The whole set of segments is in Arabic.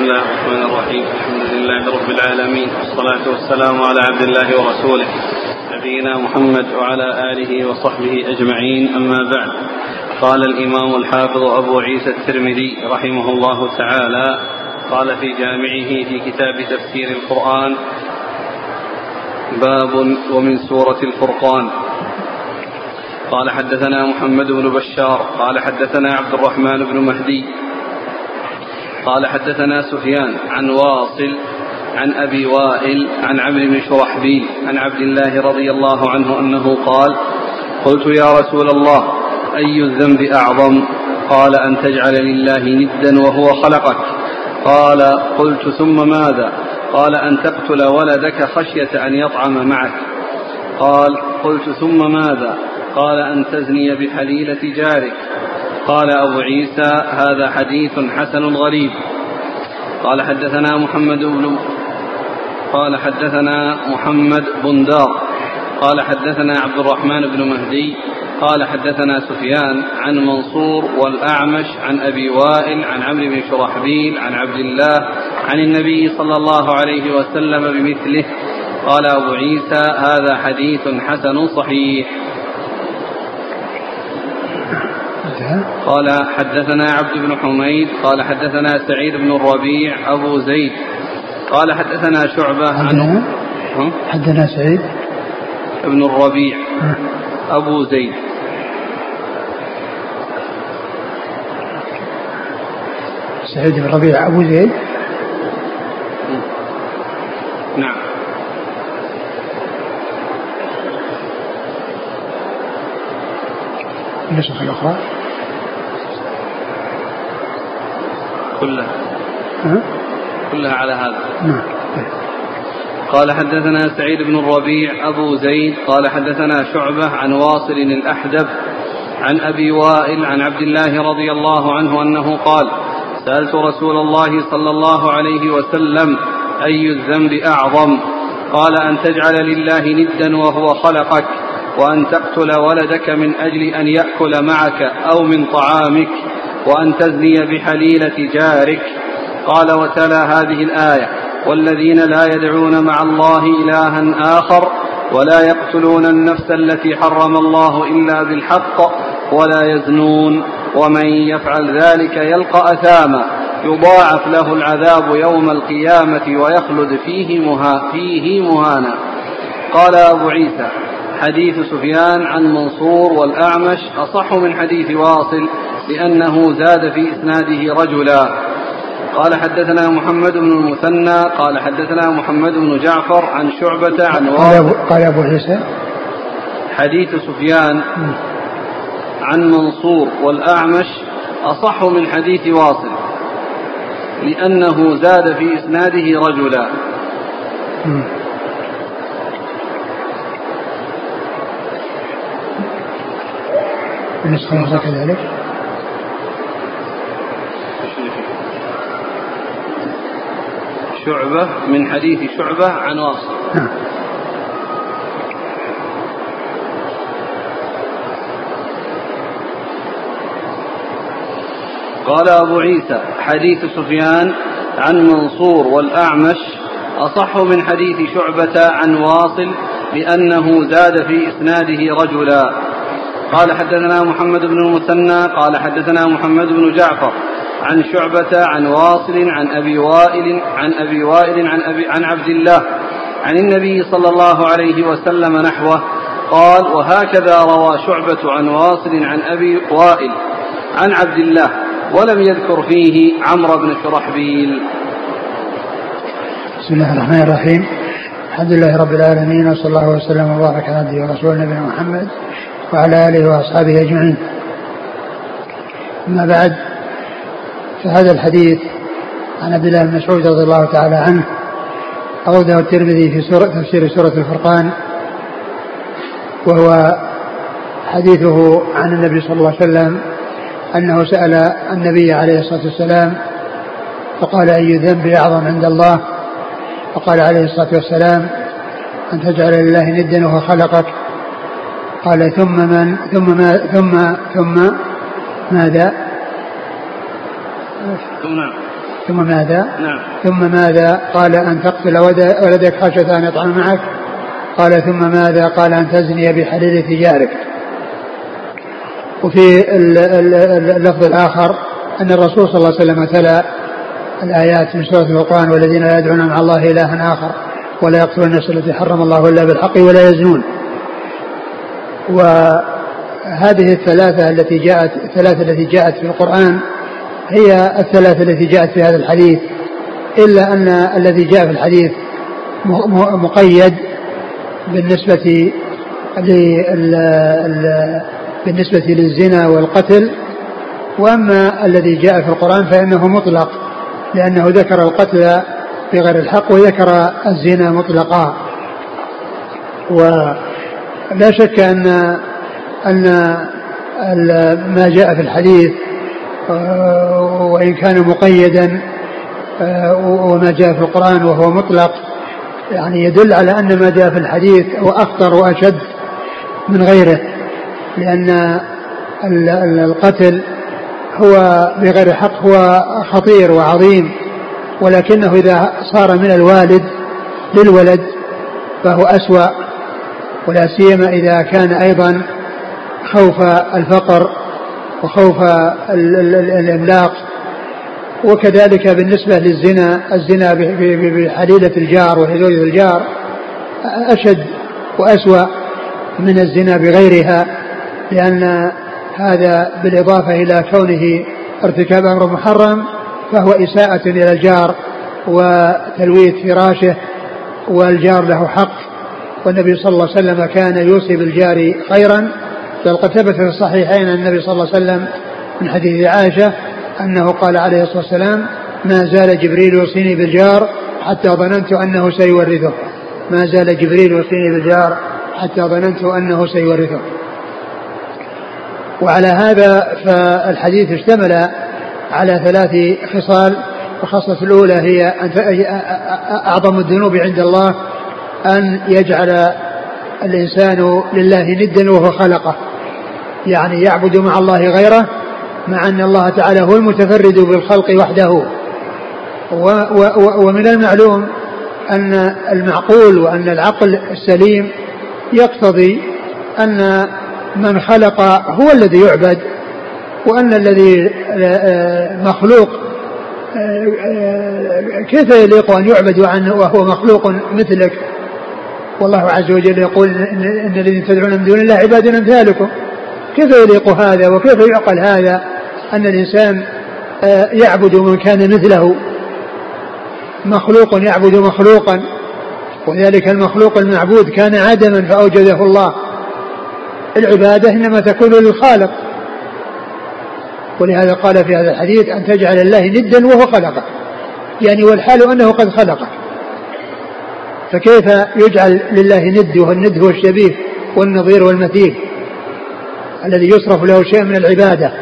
الله الرحمن الرحيم الحمد لله رب العالمين والصلاة والسلام على عبد الله ورسوله نبينا محمد وعلى آله وصحبه أجمعين أما بعد قال الإمام الحافظ أبو عيسى الترمذي رحمه الله تعالى قال في جامعه في كتاب تفسير القرآن باب ومن سورة الفرقان قال حدثنا محمد بن بشار قال حدثنا عبد الرحمن بن مهدي قال حدثنا سفيان عن واصل عن أبي وائل عن عمرو بن شرحبيل عن عبد الله رضي الله عنه أنه قال قلت يا رسول الله أي الذنب أعظم؟ قال أن تجعل لله ندا وهو خلقك. قال قلت ثم ماذا؟ قال أن تقتل ولدك خشية أن يطعم معك. قال قلت ثم ماذا؟ قال أن تزني بحليلة جارك. قال أبو عيسى هذا حديث حسن غريب. قال حدثنا محمد بن قال حدثنا محمد بن دار قال حدثنا عبد الرحمن بن مهدي. قال حدثنا سفيان عن منصور والأعمش عن أبي وائل عن عمرو بن شرحبيل عن عبد الله عن النبي صلى الله عليه وسلم بمثله. قال أبو عيسى هذا حديث حسن صحيح. قال حدثنا عبد بن حميد قال حدثنا سعيد بن الربيع أبو زيد. قال حدثنا شعبة. عن حدثنا سعيد؟ بن الربيع. أبو زيد. سعيد بن الربيع أبو زيد؟ نعم. النسخة الأخرى. كلها. ها؟ كلها على هذا. نعم. قال حدثنا سعيد بن الربيع أبو زيد. قال حدثنا شعبة عن واصل الأحدب عن أبي وائل عن عبد الله رضي الله عنه أنه قال سألت رسول الله صلى الله عليه وسلم أي الذنب أعظم؟ قال أن تجعل لله ندا وهو خلقك وأن تقتل ولدك من أجل أن يأكل معك أو من طعامك. وأن تزني بحليلة جارك. قال وتلا هذه الآية والذين لا يدعون مع الله إلها آخر ولا يقتلون النفس التي حرم الله إلا بالحق ولا يزنون. ومن يفعل ذلك يلقى أثاما يضاعف له العذاب يوم القيامة ويخلد فيه, مها فيه مهانا. قال أبو عيسى حديث سفيان عن منصور والأعمش أصح من حديث واصل لأنه زاد في إسناده رجلا. قال حدثنا محمد بن المثنى قال حدثنا محمد بن جعفر عن شعبة عن واصل. قال أبو عيسى حديث سفيان عن منصور والأعمش أصح من حديث واصل لأنه زاد في إسناده رجلا. النسخة كذلك؟ شعبة من حديث شعبة عن واصل. نعم. قال أبو عيسى حديث سفيان عن منصور والأعمش أصح من حديث شعبة عن واصل لأنه زاد في إسناده رجلا. قال حدثنا محمد بن المثنى قال حدثنا محمد بن جعفر عن شعبة عن واصل عن أبي وائل عن أبي وائل عن أبي عن عبد الله عن النبي صلى الله عليه وسلم نحوه قال وهكذا روى شعبة عن واصل عن أبي وائل عن عبد الله ولم يذكر فيه عمرو بن شرحبيل. بسم الله الرحمن الرحيم. الحمد لله رب العالمين وصلى الله وسلم وبارك على عبده ورسوله نبينا محمد وعلى آله وأصحابه أجمعين. أما بعد فهذا الحديث عن عبد الله بن مسعود رضي الله تعالى عنه أورده الترمذي في سورة تفسير سورة الفرقان وهو حديثه عن النبي صلى الله عليه وسلم أنه سأل النبي عليه الصلاة والسلام فقال أي ذنب أعظم عند الله فقال عليه الصلاة والسلام أن تجعل لله ندا وهو خلقك قال ثم من ثم ما ثم ثم ماذا؟ ثم ثم ماذا؟ نعم ثم ماذا؟ قال أن تقتل ولدك خشية أن يطعن معك قال ثم ماذا؟ قال أن تزني بحليلة جارك وفي اللفظ الآخر أن الرسول صلى الله عليه وسلم تلا الآيات من سورة القرآن والذين لا يدعون مع الله إلها آخر ولا يقتلون النفس التي حرم الله إلا بالحق ولا يزنون وهذه الثلاثة التي جاءت الثلاثة التي جاءت في القرآن هي الثلاثة التي جاءت في هذا الحديث إلا أن الذي جاء في الحديث مقيد بالنسبة بالنسبة للزنا والقتل وأما الذي جاء في القرآن فإنه مطلق لأنه ذكر القتل بغير الحق وذكر الزنا مطلقا. ولا شك أن أن ما جاء في الحديث وإن كان مقيدا وما جاء في القرآن وهو مطلق يعني يدل على أن ما جاء في الحديث هو أخطر وأشد من غيره لأن القتل هو بغير حق هو خطير وعظيم ولكنه إذا صار من الوالد للولد فهو أسوأ ولا سيما إذا كان أيضا خوف الفقر وخوف الإملاق وكذلك بالنسبة للزنا الزنا بحليلة الجار وحدود الجار أشد وأسوأ من الزنا بغيرها لأن هذا بالإضافة إلى كونه ارتكاب أمر محرم فهو إساءة إلى الجار وتلويث فراشه والجار له حق والنبي صلى الله عليه وسلم كان يوصي بالجار خيرا. بل قد ثبت في الصحيحين أن النبي صلى الله عليه وسلم من حديث عائشة أنه قال عليه الصلاة والسلام ما زال جبريل يوصيني بالجار حتى ظننت أنه سيورثه. ما زال جبريل يوصيني بالجار حتى ظننت أنه سيورثه. وعلى هذا فالحديث اشتمل على ثلاث خصال الخصلة الأولى هي أن أعظم الذنوب عند الله أن يجعل الإنسان لله ندا وهو خلقه. يعني يعبد مع الله غيره مع أن الله تعالى هو المتفرد بالخلق وحده. ومن المعلوم أن المعقول وأن العقل السليم يقتضي أن من خلق هو الذي يعبد وأن الذي مخلوق كيف يليق أن يعبد وهو مخلوق مثلك؟ والله عز وجل يقول إن الذين تدعون من دون الله عباد أمثالكم. كيف يليق هذا وكيف يعقل هذا؟ أن الإنسان يعبد من كان مثله. مخلوق يعبد مخلوقا. وذلك المخلوق المعبود كان عدما فأوجده الله. العبادة إنما تكون للخالق. ولهذا قال في هذا الحديث أن تجعل الله ندا وهو خلقك. يعني والحال أنه قد خلقك. فكيف يجعل لله ند؟ وهو الند هو الشبيه والنظير والمثيل الذي يصرف له شيء من العبادة.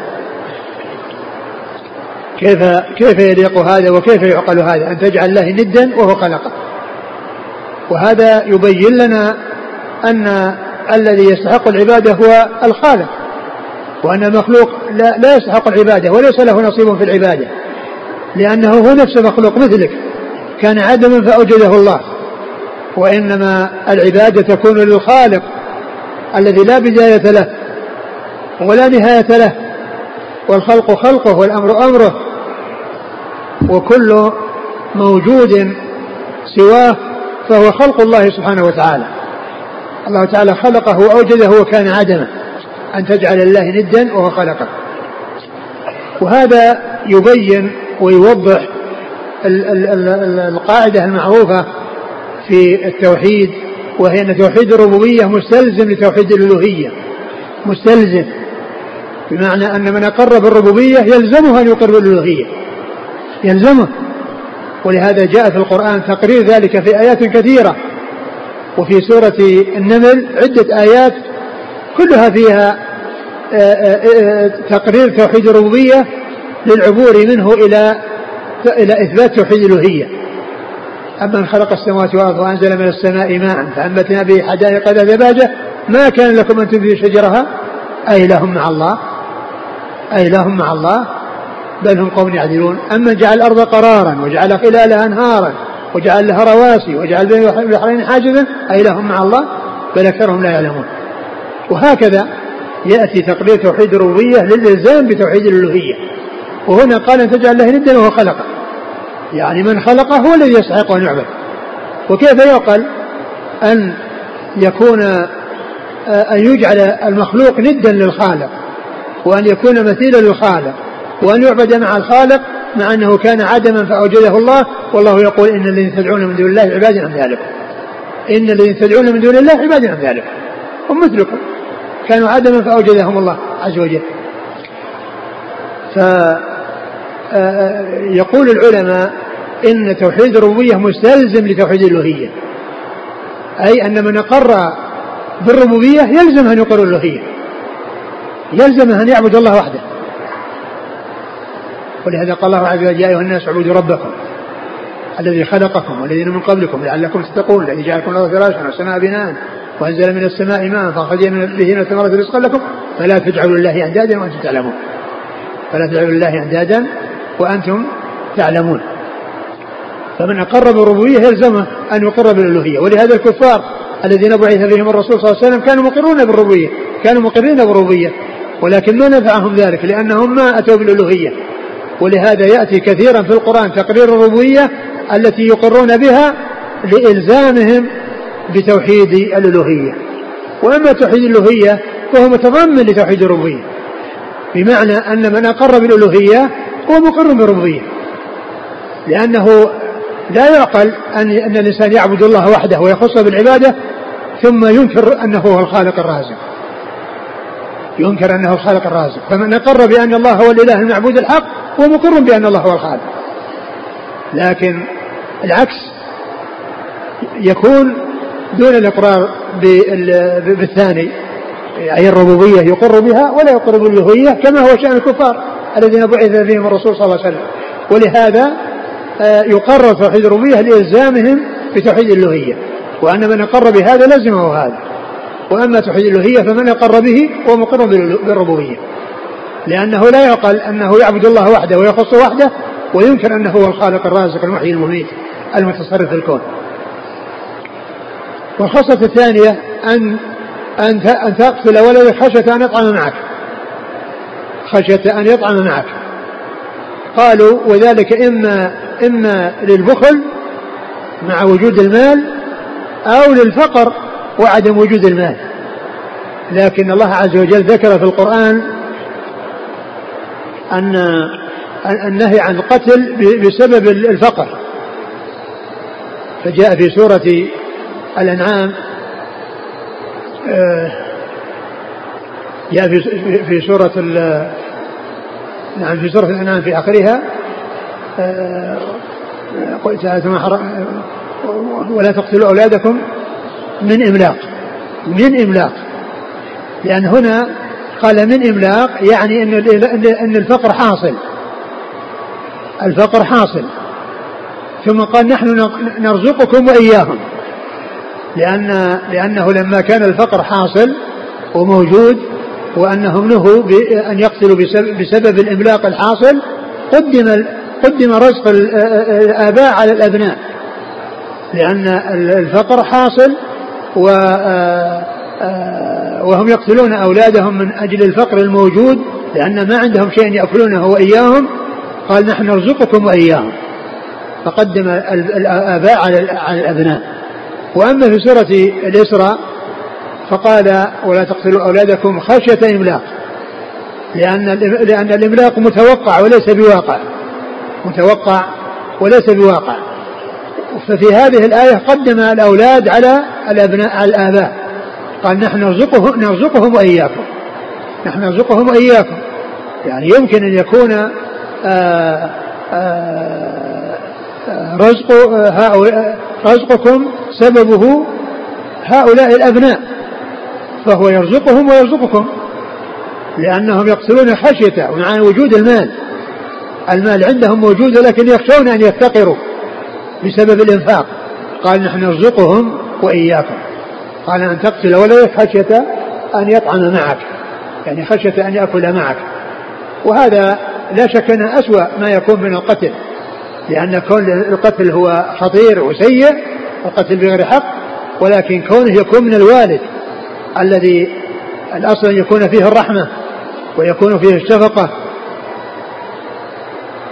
كيف كيف يليق هذا وكيف يعقل هذا؟ أن تجعل الله ندا وهو خلقك. وهذا يبين لنا أن الذي يستحق العبادة هو الخالق وأن المخلوق لا, لا يستحق العبادة وليس له نصيب في العبادة لأنه هو نفسه مخلوق مثلك. كان عدما فأوجده الله وإنما العبادة تكون للخالق الذي لا بداية له ولا نهاية له. والخلق خلقه والأمر أمره. وكل موجود سواه فهو خلق الله سبحانه وتعالى. الله تعالى خلقه وأوجده وكان عدما أن تجعل الله ندا وهو خلقه. وهذا يبين ويوضح القاعدة المعروفة في التوحيد وهي أن توحيد الربوبية مستلزم لتوحيد الألوهية. مستلزم بمعنى أن من أقر بالربوبية يلزمه أن يقر بالألوهية. يلزمه. ولهذا جاء في القرآن تقرير ذلك في آيات كثيرة. وفي سورة النمل عدة آيات كلها فيها آه، آه، آه، تقرير توحيد الربوبية للعبور منه إلى إلى إثبات توحيد الألوهية. أمن خلق السماوات والأرض وأنزل من السماء ماء فأنبتنا به حدائق ذات ذباجة ما كان لكم أن تنفذوا شجرها؟ أي لهم مع الله. أي لهم مع الله. بل هم قوم يعدلون. أما جعل الأرض قرارا وجعل خلالها أنهارا وجعل لها رواسي وجعل بين البحرين حاجزا أإله مع الله بل أكثرهم لا يعلمون. وهكذا يأتي تقرير توحيد الربوبية للإلزام بتوحيد الألوهية. وهنا قال أن تجعل الله ندا وهو خلقه. يعني من خلقه هو الذي يستحق أن يعبد. وكيف يعقل أن يكون أن يجعل المخلوق ندا للخالق وأن يكون مثيلا للخالق؟ وأن يعبد مع الخالق مع أنه كان عدما فأوجده الله والله يقول إن الذين تدعون من دون الله عباد أمثالكم إن الذين تدعون من دون الله عباد أمثالكم هم مثلكم. كانوا عدما فأوجدهم الله عز وجل. فيقول العلماء إن توحيد الربوبية مستلزم لتوحيد الألوهية. أي أن من أقر بالربوبية يلزم أن يقر الألوهية. يلزم أن يعبد الله وحده. ولهذا قال الله عز وجل يا أيها الناس اعبدوا ربكم الذي خلقكم والذين من قبلكم لعلكم تتقون الذي جعلكم الأرض فراشا والسماء بناء وأنزل من السماء ماء فأخرج به من الثمرات رزقا لكم فلا تجعلوا لله أندادا وأنتم تعلمون. فلا تجعلوا لله أندادا وأنتم تعلمون. فمن اقر بالربوبيه يلزمه أن يقر بالالوهيه ولهذا الكفار الذين بعث فيهم الرسول صلى الله عليه وسلم كانوا مقرون بالربوبية كانوا مقرين بالربوبية ولكن ما نفعهم ذلك؟ لأنهم ما أتوا بالألوهية. ولهذا يأتي كثيرا في القرآن تقرير الربوبية التي يقرون بها لإلزامهم بتوحيد الألوهية. وأما توحيد الألوهية فهو متضمن لتوحيد الربوبية بمعنى أن من أقر بالألوهية هو مقر بالربوبية لأنه لا يعقل أن أن الإنسان يعبد الله وحده ويخص بالعبادة ثم ينكر أنه هو الخالق الرازق. ينكر أنه الخالق الرازق. فمن أقر بأن الله هو الإله المعبود الحق هو مقر بأن الله هو الخالق. لكن العكس يكون دون الإقرار بالثاني أي الربوبية يقر بها ولا يقر بالألوهية كما هو شأن الكفار الذين بعث فيهم الرسول صلى الله عليه وسلم. ولهذا آه، يقرر توحيد الربوبية لإلزامهم بتوحيد الألوهية. وأن من أقر بهذا لزمه هذا. وأما توحيد الألوهية فمن أقر به هو مقر بالربوبية. لأنه لا يعقل أنه يعبد الله وحده ويخص وحده وينكر أنه هو الخالق الرازق المحيي المميت المتصرف في الكون. والخصلة الثانية أن أن أن تقتل ولدك خشية أن يطعم معك. خشية أن يطعم معك. قالوا وذلك إما إما للبخل مع وجود المال أو للفقر وعدم وجود المال. لكن الله عز وجل ذكر في القرآن أن النهي عن القتل بسبب الفقر. فجاء في سورة الأنعام آه، جاء في سورة نعم في سورة الأنعام في آخرها آه، ولا تقتلوا أولادكم من إملاق من إملاق لأن هنا قال من إملاق يعني أن أن الفقر حاصل. الفقر حاصل. ثم قال نحن نرزقكم وإياهم. لأن لأنه لما كان الفقر حاصل وموجود وأنهم نهوا بأن يقتلوا بسبب الإملاق الحاصل قدم قدم رزق الآباء على الأبناء. لأن الفقر حاصل و وهم يقتلون أولادهم من أجل الفقر الموجود لأن ما عندهم شيء يأكلونه وإياهم قال نحن نرزقكم وإياهم. فقدم الآباء على الأبناء. وأما في سورة الإسراء فقال ولا تقتلوا أولادكم خشية إملاق. لأن لأن الإملاق متوقع وليس بواقع. متوقع وليس بواقع. ففي هذه الآية قدم الأولاد على الأبناء على الآباء. قال نحن نرزقهم نرزقهم وإياكم. نحن نرزقهم وإياكم. يعني يمكن أن يكون آآ آه، آآ آه، رزق هؤلاء رزقكم سببه هؤلاء الأبناء. فهو يرزقهم ويرزقكم. لأنهم يقتلون خشية مع وجود المال. المال عندهم موجود لكن يخشون أن يفتقروا بسبب الإنفاق. قال نحن نرزقهم وإياكم. قال أن تقتل ولدك خشية أن يطعم معك. يعني خشية أن يأكل معك. وهذا لا شك أنها أسوأ ما يكون من القتل. لأن كون القتل هو خطير وسيء القتل بغير حق ولكن كونه يكون من الوالد الذي الأصل أن يكون فيه الرحمة ويكون فيه الشفقة.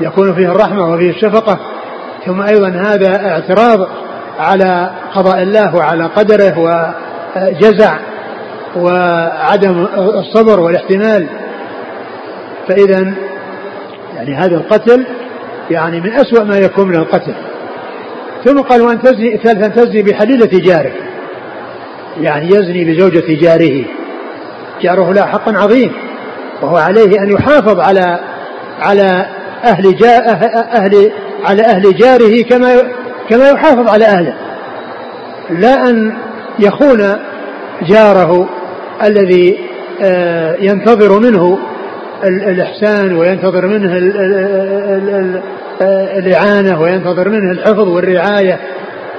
يكون فيه الرحمة وفيه الشفقة. ثم أيضا هذا اعتراض على قضاء الله وعلى قدره وجزع وعدم الصبر والاحتمال. فإذا يعني هذا القتل يعني من أسوأ ما يكون من القتل. ثم قال وأن تزني ثالثا تزني بحليلة جاره. يعني يزني بزوجة جاره. جاره له حق عظيم. وهو عليه أن يحافظ على على أهل جا أهل على أهل جاره كما كما يحافظ على أهله. لا أن يخون جاره الذي آه، ينتظر منه الإحسان وينتظر منه الإعانة وينتظر منه الحفظ والرعاية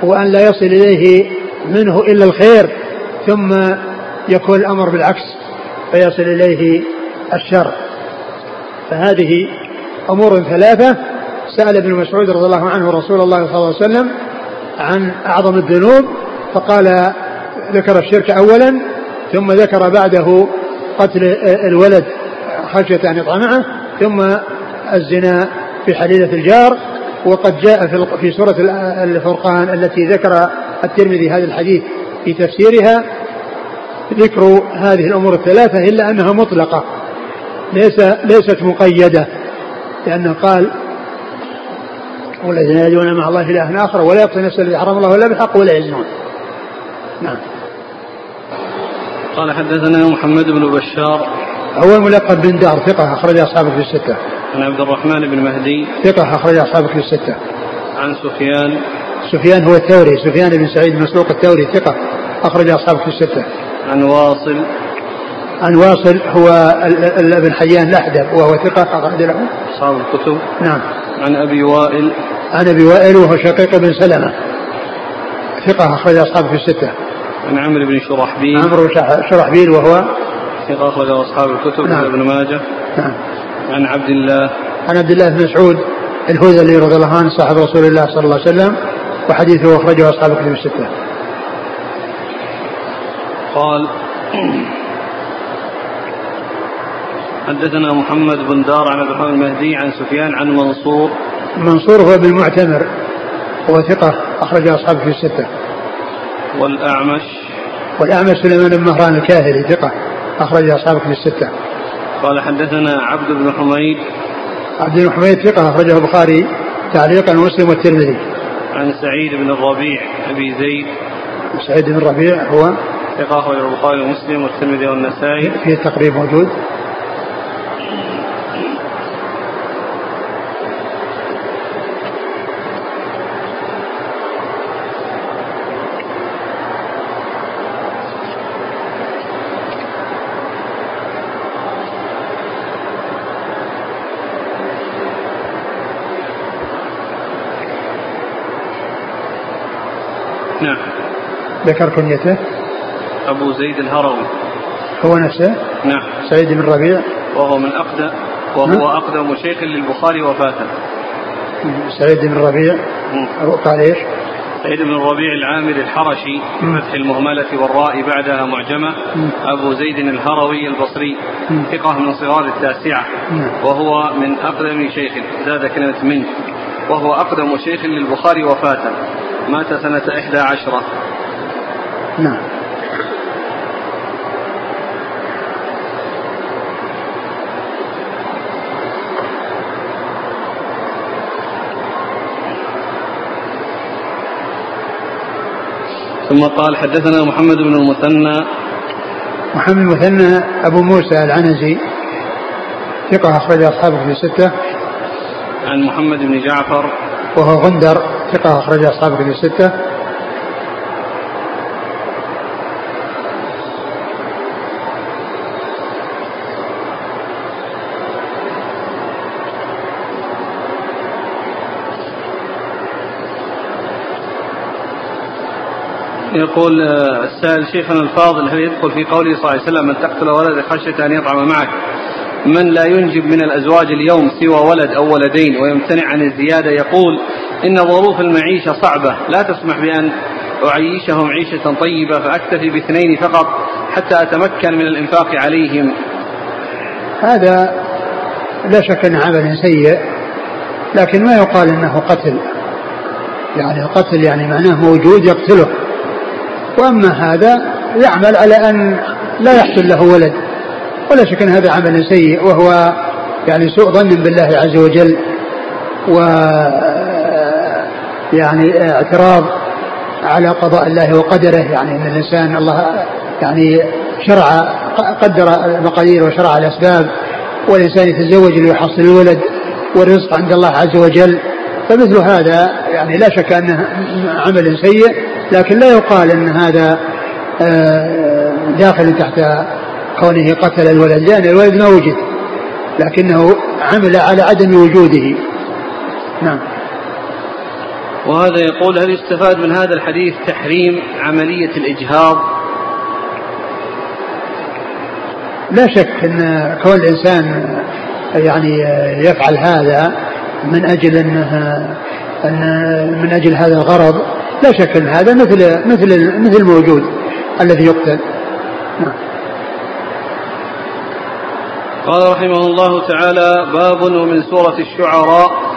وأن لا يصل إليه منه إلا الخير ثم يكون الأمر بالعكس فيصل إليه الشر. فهذه أمور ثلاثة سأل ابن مسعود رضي الله عنه رسول الله صلى الله عليه وسلم عن أعظم الذنوب فقال ذكر الشرك أولا ثم ذكر بعده قتل الولد خشية أن يطعم معه ثم الزنا في حليلة الجار وقد جاء في سورة الفرقان التي ذكر الترمذي هذا الحديث في تفسيرها ذكر هذه الأمور الثلاثة إلا أنها مطلقة ليس ليست مقيدة لأنه قال والذين يدعون مع الله إله آخر ولا يقتل نفسه الذي حرم الله إلا بالحق ولا يزنون نعم. قال حدثنا محمد بن بشار. هو الملقب بن دار ثقة أخرج أصحابه في الستة. عن عبد الرحمن بن مهدي. ثقة أخرج أصحابه في الستة. عن سفيان. سفيان هو الثوري سفيان بن سعيد مسروق الثوري ثقة أخرج أصحابه في الستة. عن واصل. عن واصل هو ابن حيان الأحدب وهو ثقة أخرج له. أصحاب الكتب. نعم. عن أبي وائل. عن أبي وائل وهو شقيق بن سلمة. ثقة أخرج أصحابه في الستة. عن عمرو بن شرحبيل. عمرو شرحبيل وهو ثقة أخرج أصحاب الكتب. نعم. ابن ماجه. نعم. عن عبد الله. عن عبد الله بن مسعود الهذلي رضي الله عنه صاحب رسول الله صلى الله عليه وسلم وحديثه أخرجه أصحاب الكتب الستة. قال حدثنا محمد بن دار عن عبد الرحمن المهدي عن سفيان عن منصور. منصور هو بالمعتمر هو ثقة أخرج أصحابه في الستة. والأعمش. والأعمش سليمان بن مهران الكاهلي ثقة أخرج أصحابه في الستة. قال حدثنا عبد بن حميد. عبد بن حميد ثقة أخرجه البخاري تعليقا مسلم والترمذي. عن سعيد بن الربيع أبي زيد. سعيد بن الربيع هو ثقة أخرج البخاري ومسلم والترمذي والنسائي. في التقريب موجود. ذكر كنيته؟ أبو زيد الهروي. هو نفسه؟ نعم. سعيد بن ربيع؟ وهو من أقدم وهو نعم. أقدم شيخ للبخاري وفاة سعيد بن ربيع؟ قال إيش؟ سعيد بن الربيع العامر الحرشي بفتح المهملة والراء بعدها معجمة. أبو زيد الهروي البصري ثقة من صغار التاسعة. وهو من أقدم شيخ زاد كلمة من وهو أقدم شيخ للبخاري وفاة مات سنة إحدى عشرة. نعم. ثم قال حدثنا محمد بن المثنى. محمد المثنى أبو موسى العنزي. ثقة أخرج أصحابه في ستة. عن محمد بن جعفر. وهو غندر. ثقة أخرج أصحابه في ستة. يقول السائل شيخنا الفاضل هل يدخل في قوله صلى الله عليه وسلم من تقتل ولدك خشية أن يطعم معك من لا ينجب من الأزواج اليوم سوى ولد أو ولدين ويمتنع عن الزيادة يقول إن ظروف المعيشة صعبة لا تسمح بأن أعيشهم عيشة طيبة فأكتفي باثنين فقط حتى أتمكن من الإنفاق عليهم. هذا لا شك أنه عمل سيء لكن ما يقال أنه قتل. يعني القتل يعني معناه موجود يقتله. وأما هذا يعمل على أن لا يحصل له ولد. ولا شك أن هذا عمل سيء وهو يعني سوء ظن بالله عز وجل و يعني اعتراض على قضاء الله وقدره. يعني أن الإنسان الله يعني شرع قدر المقادير وشرع الأسباب والإنسان يتزوج ليحصل الولد والرزق عند الله عز وجل. فمثل هذا يعني لا شك انه عمل سيء لكن لا يقال إن هذا آه، داخل تحت كونه قتل الولد لأن الولد ما وجد لكنه عمل على عدم وجوده. نعم. وهذا يقول هل يستفاد من هذا الحديث تحريم عملية الإجهاض؟ لا شك أن كون الإنسان يعني يفعل هذا من أجل أنه أن من أجل هذا الغرض لا شك أن هذا مثل مثل مثل الموجود الذي يقتل. نعم. قال رحمه الله تعالى باب ومن سورة الشعراء.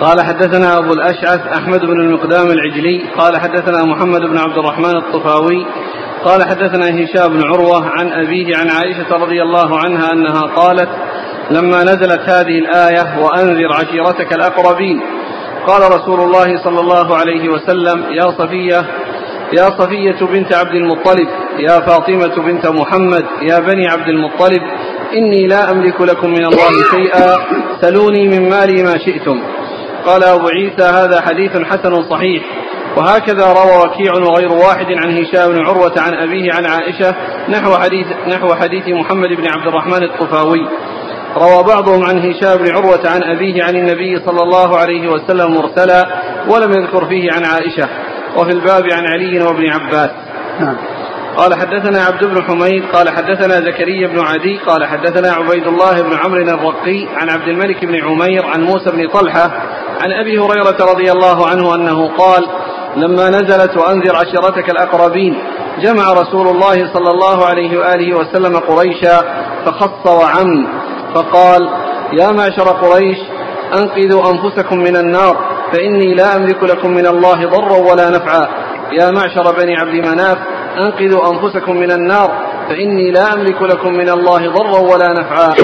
قال حدثنا أبو الأشعث أحمد بن المقدام العجلي. قال حدثنا محمد بن عبد الرحمن الطفاوي. قال حدثنا هشام بن عروة عن أبيه عن عائشة رضي الله عنها أنها قالت لما نزلت هذه الآية وأنذر عشيرتك الأقربين. قال رسول الله صلى الله عليه وسلم يا صفية يا صفية بنت عبد المطلب يا فاطمة بنت محمد يا بني عبد المطلب إني لا أملك لكم من الله شيئا سلوني من مالي ما شئتم. قال أبو عيسى هذا حديث حسن صحيح. وهكذا روى وكيع وغير واحد عن هشام بن عروة عن أبيه عن عائشة نحو حديث نحو حديث محمد بن عبد الرحمن الطفاوي. روى بعضهم عن هشام بن عروة عن أبيه عن النبي صلى الله عليه وسلم مرسلا ولم يذكر فيه عن عائشة وفي الباب عن علي وابن عباس نعم. قال حدثنا عبد بن حميد قال حدثنا زكريا بن عدي قال حدثنا عبيد الله بن عمرو الرقي عن عبد الملك بن عمير عن موسى بن طلحة عن أبي هريرة رضي الله عنه أنه قال لما نزلت وأنذر عشيرتك الأقربين جمع رسول الله صلى الله عليه وآله وسلم قريشا فخص وعم فقال يا معشر قريش أنقذوا أنفسكم من النار فإني لا أملك لكم من الله ضرا ولا نفعا. يا معشر بني عبد مناف أنقذوا أنفسكم من النار فإني لا أملك لكم من الله ضرا ولا نفعا.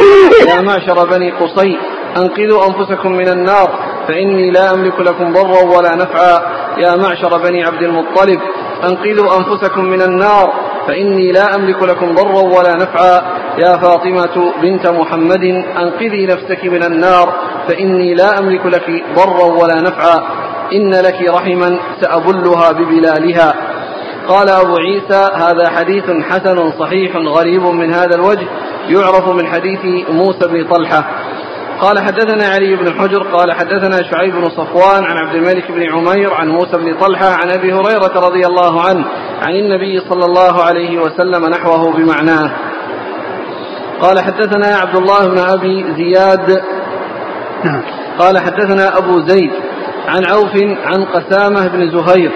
يا معشر بني قصي أنقذوا أنفسكم من النار فإني لا أملك لكم ضرا ولا نفعا. يا معشر بني عبد المطلب أنقذوا أنفسكم من النار فإني لا أملك لكم ضرا ولا نفعا. يا فاطمة بنت محمد أنقذي نفسك من النار فإني لا أملك لك ضرا ولا نفعا. إن لك رحما سأبلها ببلالها. قال أبو عيسى هذا حديث حسن صحيح غريب من هذا الوجه يعرف من حديث موسى بن طلحة. قال حدثنا علي بن حجر قال حدثنا شعيب بن صفوان عن عبد الملك بن عمير عن موسى بن طلحة عن أبي هريرة رضي الله عنه عن النبي صلى الله عليه وسلم نحوه بمعناه قال حدثنا عبد الله بن أبي زياد نعم. قال حدثنا أبو زيد عن عوف عن قسامة بن زهير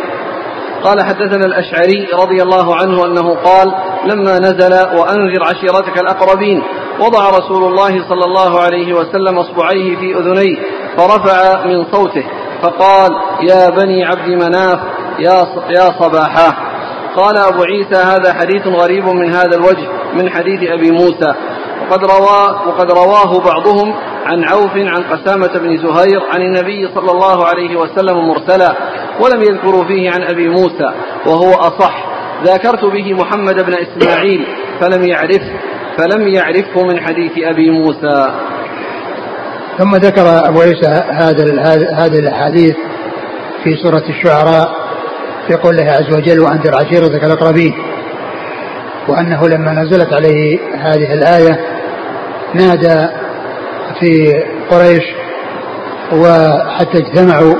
قال حدثنا الأشعري رضي الله عنه أنه قال لما نزل وأنذر عشيرتك الأقربين وضع رسول الله صلى الله عليه وسلم أصبعيه في أذنيه فرفع من صوته فقال يا بني عبد مناف يا يا صباحا. قال أبو عيسى هذا حديث غريب من هذا الوجه من حديث أبي موسى. وقد روى وقد رواه بعضهم عن عوف عن قسامة بن زهير عن النبي صلى الله عليه وسلم مرسلا. ولم يذكروا فيه عن أبي موسى وهو أصح. ذاكرت به محمد بن إسماعيل فلم يعرفه فلم يعرفه من حديث أبي موسى. ثم ذكر أبو عيسى هذا هذه الأحاديث في سورة الشعراء في قوله عز وجل وأنذر عشيرتك الأقربين. وأنه لما نزلت عليه هذه الآية نادى في قريش وحتى اجتمعوا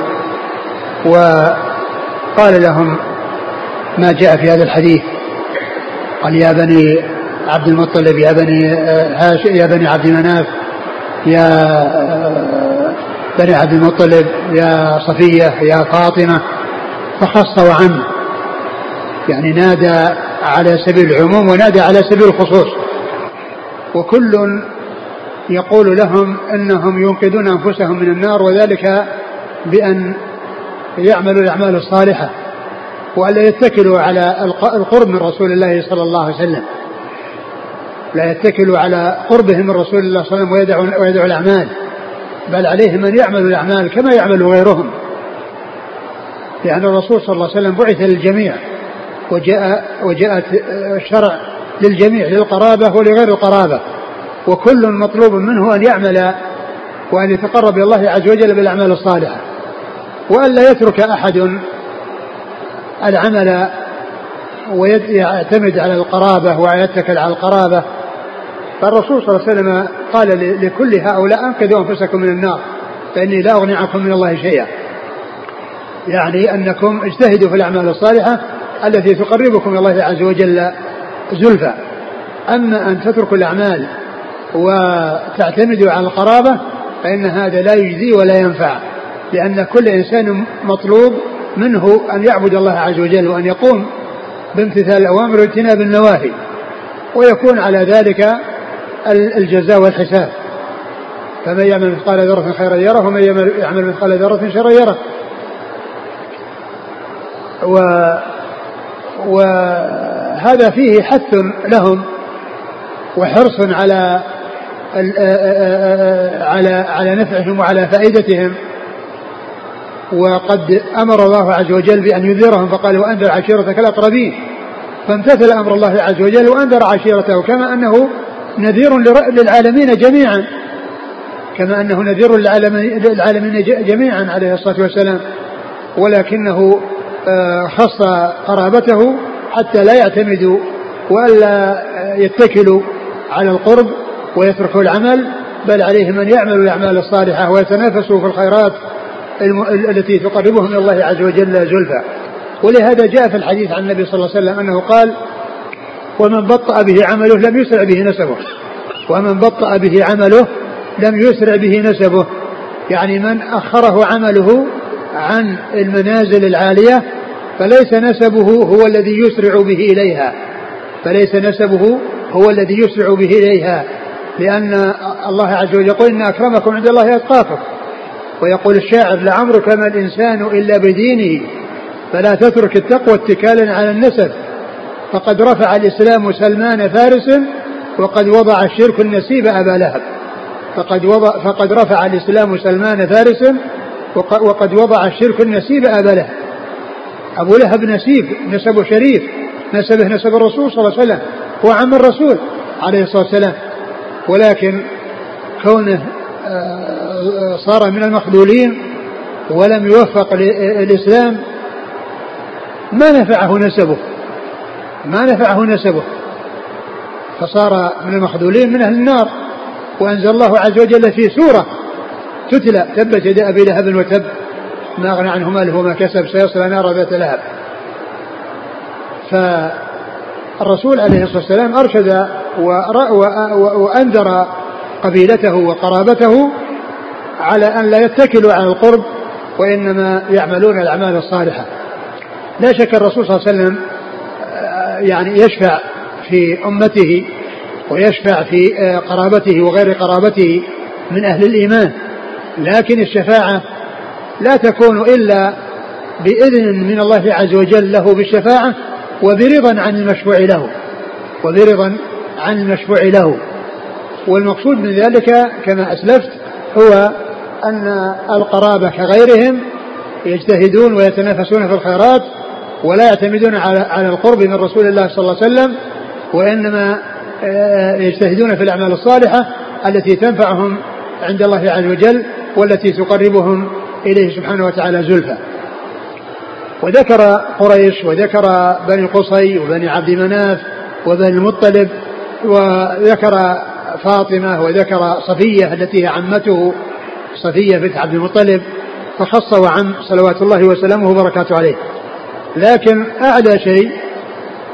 وقال لهم ما جاء في هذا الحديث. قال يا بني عبد المطلب يا بني آه، هاش يا بني عبد مناف يا آه، بني عبد المطلب يا صفية يا فاطمة. فخص وعم. يعني نادى على سبيل العموم ونادى على سبيل الخصوص. وكل يقول لهم إنهم ينقذون أنفسهم من النار وذلك بأن يعملوا الأعمال الصالحة والا يتكلوا على القرب من رسول الله صلى الله عليه وسلم. لا يتكلوا على قربهم من رسول الله صلى الله عليه وسلم ويدعوا, الأعمال. بل عليهم أن يعملوا الأعمال كما يعمل غيرهم. لأن الرسول صلى الله عليه وسلم بعث للجميع وجاء وجاءت الشرع للجميع للقرابة ولغير القرابة. وكل مطلوب منه أن يعمل وأن يتقرب إلى الله عز وجل بالأعمال الصالحة. والا يترك أحد العمل ويعتمد على القرابة ويتكل على القرابة. فالرسول صلى الله عليه وسلم قال لكل هؤلاء أنقذوا أنفسكم من النار فإني لا أغني عنكم من الله شيئا. يعني أنكم اجتهدوا في الأعمال الصالحة التي تقربكم من الله عز وجل زلفى. أما أن تتركوا الأعمال وتعتمدوا على القرابة فإن هذا لا يجزي ولا ينفع. لأن كل إنسان مطلوب منه أن يعبد الله عز وجل وأن يقوم بامتثال الأوامر واجتناب النواهي ويكون على ذلك الجزاء والحساب. فمن يعمل مثقال ذرة خيرا يره ومن يعمل مثقال ذرة شرا يره. و وهذا فيه حث لهم وحرص على على على نفعهم وعلى فائدتهم. وقد أمر الله عز وجل بأن ينذرهم فقال وأنذر عشيرتك الأقربين. فامتثل أمر الله عز وجل وأنذر عشيرته كما أنه نذير للعالمين جميعا. كما أنه نذير للعالمين جميعا عليه الصلاة والسلام. ولكنه آه، خص قرابته حتى لا يعتمدوا وألا يتكلوا على القرب ويتركوا العمل بل عليهم أن يعملوا الأعمال الصالحة ويتنافسوا في الخيرات التي تقربهم إلى الله عز وجل زلفى. ولهذا جاء في الحديث عن النبي صلى الله عليه وسلم أنه قال ومن بطأ به عمله لم يسرع به نسبه. ومن بطأ به عمله لم يسرع به نسبه. يعني من أخره عمله عن المنازل العالية فليس نسبه هو الذي يسرع به إليها. فليس نسبه هو الذي يسرع به إليها. لأن الله عز وجل يقول إن أكرمكم عند الله أتقاكم. ويقول الشاعر لعمرك ما الإنسان إلا بدينه فلا تترك التقوى اتكالا على النسب. فقد رفع الإسلام سلمان فارس وقد وضع الشرك النسيب أبا لهب. فقد, وضع فقد رفع الإسلام سلمان فارس وقد وضع الشرك النسيب أبا لهب. أبو لهب نسيب نسبه شريف نسبه نسب الرسول صلى الله عليه وسلم. هو عم الرسول عليه الصلاة والسلام. ولكن كونه صار من المخذولين ولم يوفق الإسلام ما نفعه نسبه ما نفعه نسبه. فصار من المخذولين من أهل النار وأنزل الله عز وجل في سورة تتلى تبت يد أبي لهب وتب ما أغنى عنه ماله وما كسب سيصلى نار ذات لهب. فالرسول عليه الصلاة والسلام أرشد وأنذر قبيلته وقرابته على أن لا يتكلوا على القرب وإنما يعملون الأعمال الصالحة. لا شك الرسول صلى الله عليه وسلم آه، يعني يشفع في أمته ويشفع في آه، قرابته وغير قرابته من أهل الإيمان لكن الشفاعة لا تكون إلا بإذن من الله عز وجل له بالشفاعة وبرضا عن المشفوع له وبرضا عن المشفوع له. والمقصود من ذلك كما أسلفت هو أن القرابة كغيرهم يجتهدون ويتنافسون في الخيرات ولا يعتمدون على على القرب من رسول الله صلى الله عليه وسلم وإنما آه، يجتهدون في الأعمال الصالحة التي تنفعهم عند الله عز وجل والتي تقربهم إليه سبحانه وتعالى زلفى. وذكر قريش وذكر بني قصي وبني عبد مناف وبني المطلب وذكر فاطمة وذكر صفية التي هي عمته صفية بنت عبد المطلب فخص وعم صلوات الله وسلامه وبركاته عليه. لكن أعلى شيء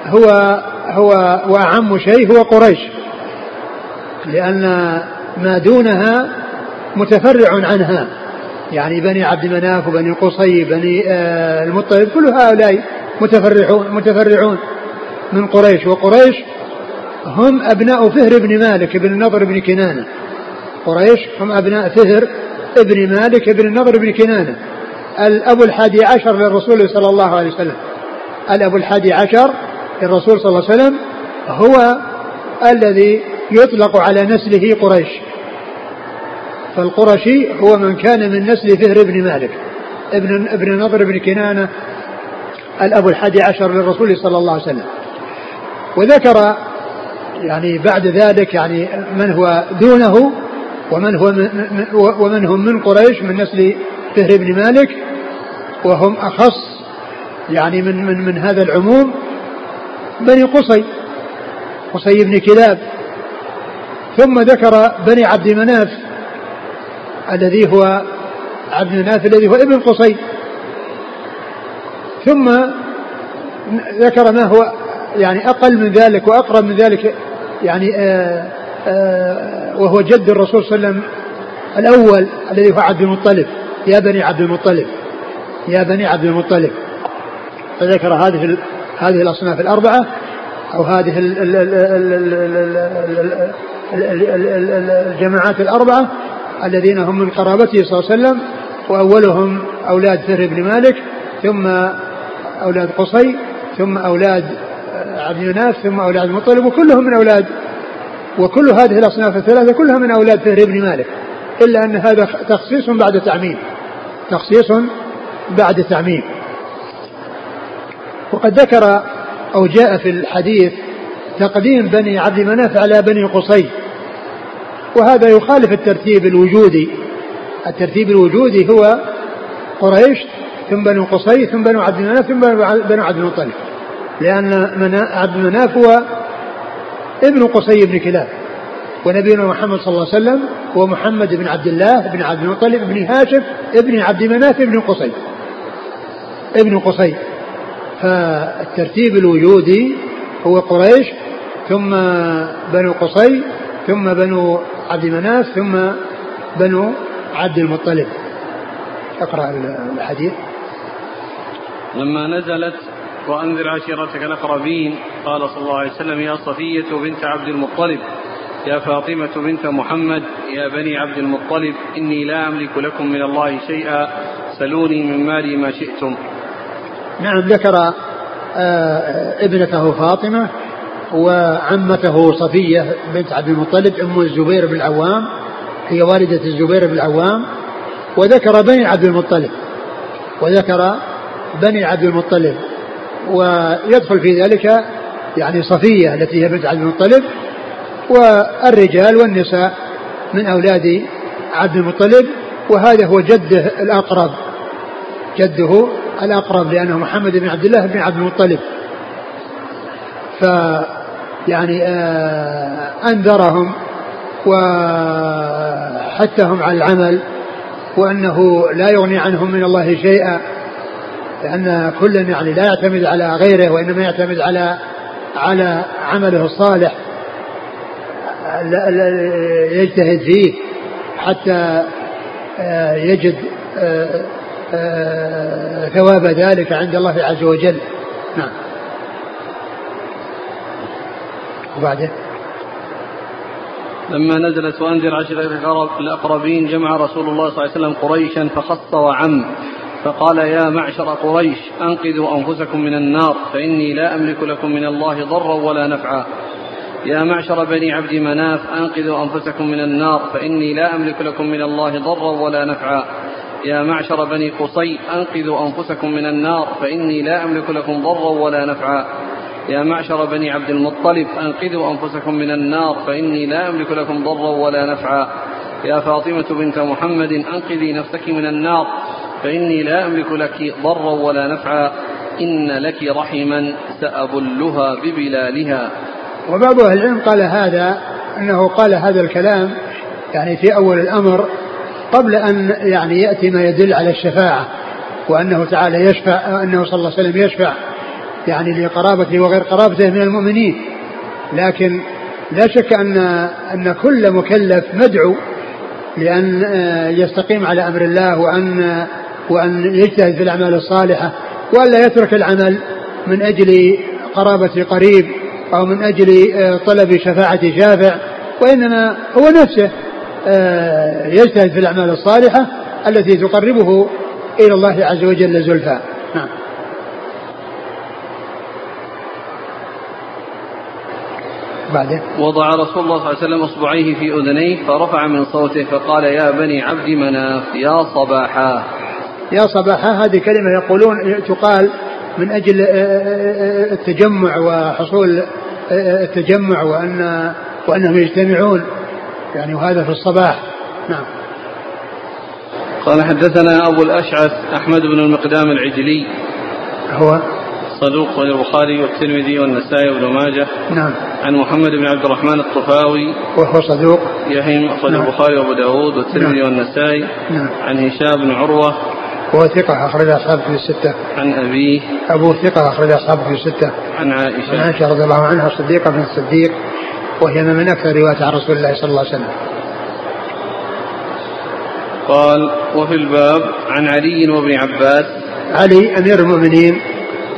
هو هو وأعم شيء هو قريش لأن ما دونها متفرع عنها. يعني بني عبد مناف وبني قصي بني آه المطلب كل هؤلاء متفرعون متفرعون من قريش. وقريش هم أبناء فهر بن مالك بن النضر بن كنانة. قريش هم أبناء فهر ابن مالك بن النضر بن كنانة. الأب الحادي عشر للرسول صلى الله عليه وسلم. الأب الحادي عشر للرسول صلى الله عليه وسلم هو الذي يطلق على نسله قريش. فالقرشي هو من كان من نسل فهر بن مالك. ابن ابن نضر بن كنانة الأب الحادي عشر للرسول صلى الله عليه وسلم. وذكر يعني بعد ذلك يعني من هو دونه ومن هو من ومن هم من قريش من نسل فهر بن مالك وهم أخص يعني من من من هذا العموم بني قصي قصي بن كلاب. ثم ذكر بني عبد مناف الذي هو عبد مناف الذي هو ابن قصي. ثم ذكر ما هو يعني أقل من ذلك وأقرب من ذلك يعني آآ آآ وهو جد الرسول صلى الله عليه وسلم الأول الذي هو عبد المطلب يا بني عبد المطلب يا بني عبد المطلب فذكر هذه هذه الأصناف الأربعة أو هذه الجماعات الأربعة الذين هم من قرابته صلى الله عليه وسلم وأولهم أولاد فهر بن مالك ثم أولاد قصي ثم أولاد عبد مناف ثم أولاد المطلب وكلهم من أولاد وكل هذه الأصناف الثلاثة كلها من أولاد فهر بن مالك إلا أن هذا تخصيص بعد تعميم تخصيص بعد تعميم وقد ذكر أو جاء في الحديث تقديم بني عبد مناف على بني قصي وهذا يخالف الترتيب الوجودي. الترتيب الوجودي هو قريش ثم بنو قصي ثم بنو عبد مناف ثم بنو عبد المطلب. لأن عبد مناف هو ابن قصي بن كلاب ونبينا محمد صلى الله عليه وسلم هو محمد بن عبد الله بن عبد المطلب بن هاشم ابن عبد مناف بن قصي. ابن قصي. فالترتيب الوجودي هو قريش ثم بنو قصي ثم بنو عبد مناف ثم بنو عبد المطلب. اقرأ الحديث. لما نزلت وأنذر عشيرتك الأقربين. قال صلى الله عليه وسلم يا صفية بنت عبد المطلب يا فاطمة بنت محمد يا بني عبد المطلب إني لا أملك لكم من الله شيئا سلوني من مالي ما شئتم. نعم ذكر آه، ابنته فاطمة وعمته صفية بنت عبد المطلب أم الزبير بن العوام هي والدة الزبير بن العوام وذكر بني عبد المطلب وذكر بني عبد المطلب. ويدخل في ذلك يعني صفية التي هي بنت عبد المطلب والرجال والنساء من أولاد عبد المطلب وهذا هو جده الأقرب. جده الأقرب لأنه محمد بن عبد الله بن عبد المطلب. ف يعني آه أنذرهم وحثهم على العمل وأنه لا يغني عنهم من الله شيئا. لأن كل يعني لا يعتمد على غيره وإنما يعتمد على على عمله الصالح يجتهد فيه حتى آه، يجد آه، آه، ثواب ذلك عند الله عز وجل. نعم. وبعده. لما نزلت وأنذر عشر الأقربين جمع رسول الله صلى الله عليه وسلم قريشا فخص وعم. فقال يا معشر قريش أنقذوا أنفسكم من النار فإني لا أملك لكم من الله ضرا ولا نفعا. يا معشر بني عبد مناف أنقذوا أنفسكم من النار فإني لا أملك لكم من الله ضرا ولا نفعا. يا معشر بني قصي أنقذوا أنفسكم من النار فإني لا أملك لكم ضرا ولا نفعا. يا معشر بني عبد المطلب أنقذوا أنفسكم من النار فإني لا أملك لكم ضرا ولا نفعا. يا فاطمة بنت محمد أنقذي نفسك من النار. فإني لا أملك لك ضرا ولا نفعا إن لك رحما سأبلها ببلالها. وبعض أهل العلم قال هذا أنه قال هذا الكلام يعني في أول الأمر قبل أن يعني يأتي ما يدل على الشفاعة وأنه تعالى يشفع أنه صلى الله عليه وسلم يشفع يعني لقرابته وغير قرابته من المؤمنين. لكن لا شك أن أن كل مكلف مدعو لأن آه، يستقيم على أمر الله وأن وأن يجتهد في الأعمال الصالحة وألا يترك العمل من أجل قرابة قريب أو من أجل آه، طلب شفاعة شافع وإنما هو نفسه آه، يجتهد في الأعمال الصالحة التي تقربه إلى الله عز وجل زلفى. نعم. وضع رسول الله صلى الله عليه وسلم أصبعيه في أذنيه فرفع من صوته فقال يا بني عبد مناف يا صباحا. يا صباحا هذه كلمة يقولون تقال من أجل آه، آه، التجمع وحصول آه، التجمع وأن وأنهم يجتمعون. يعني وهذا في الصباح. نعم. قال حدثنا أبو الأشعث أحمد بن المقدام العجلي. هو؟ صدوق البخاري والترمذي والنسائي وابن ماجه. نعم. عن محمد بن عبد الرحمن الطفاوي. وهو صدوق. يهم أخرج نعم. البخاري وأبو داود والترمذي نعم. والنسائي. نعم. عن هشام بن عروة. وهو ثقة أخرج أصحابه في الستة. عن أبيه. أبو ثقة أخرج أصحابه في الستة. عن عائشة. عن عائشة رضي الله عنها الصديقة بن الصديق وهي من أكثر رواية عن رسول الله صلى الله عليه وسلم. قال وفي الباب عن علي وابن عباس. علي أمير المؤمنين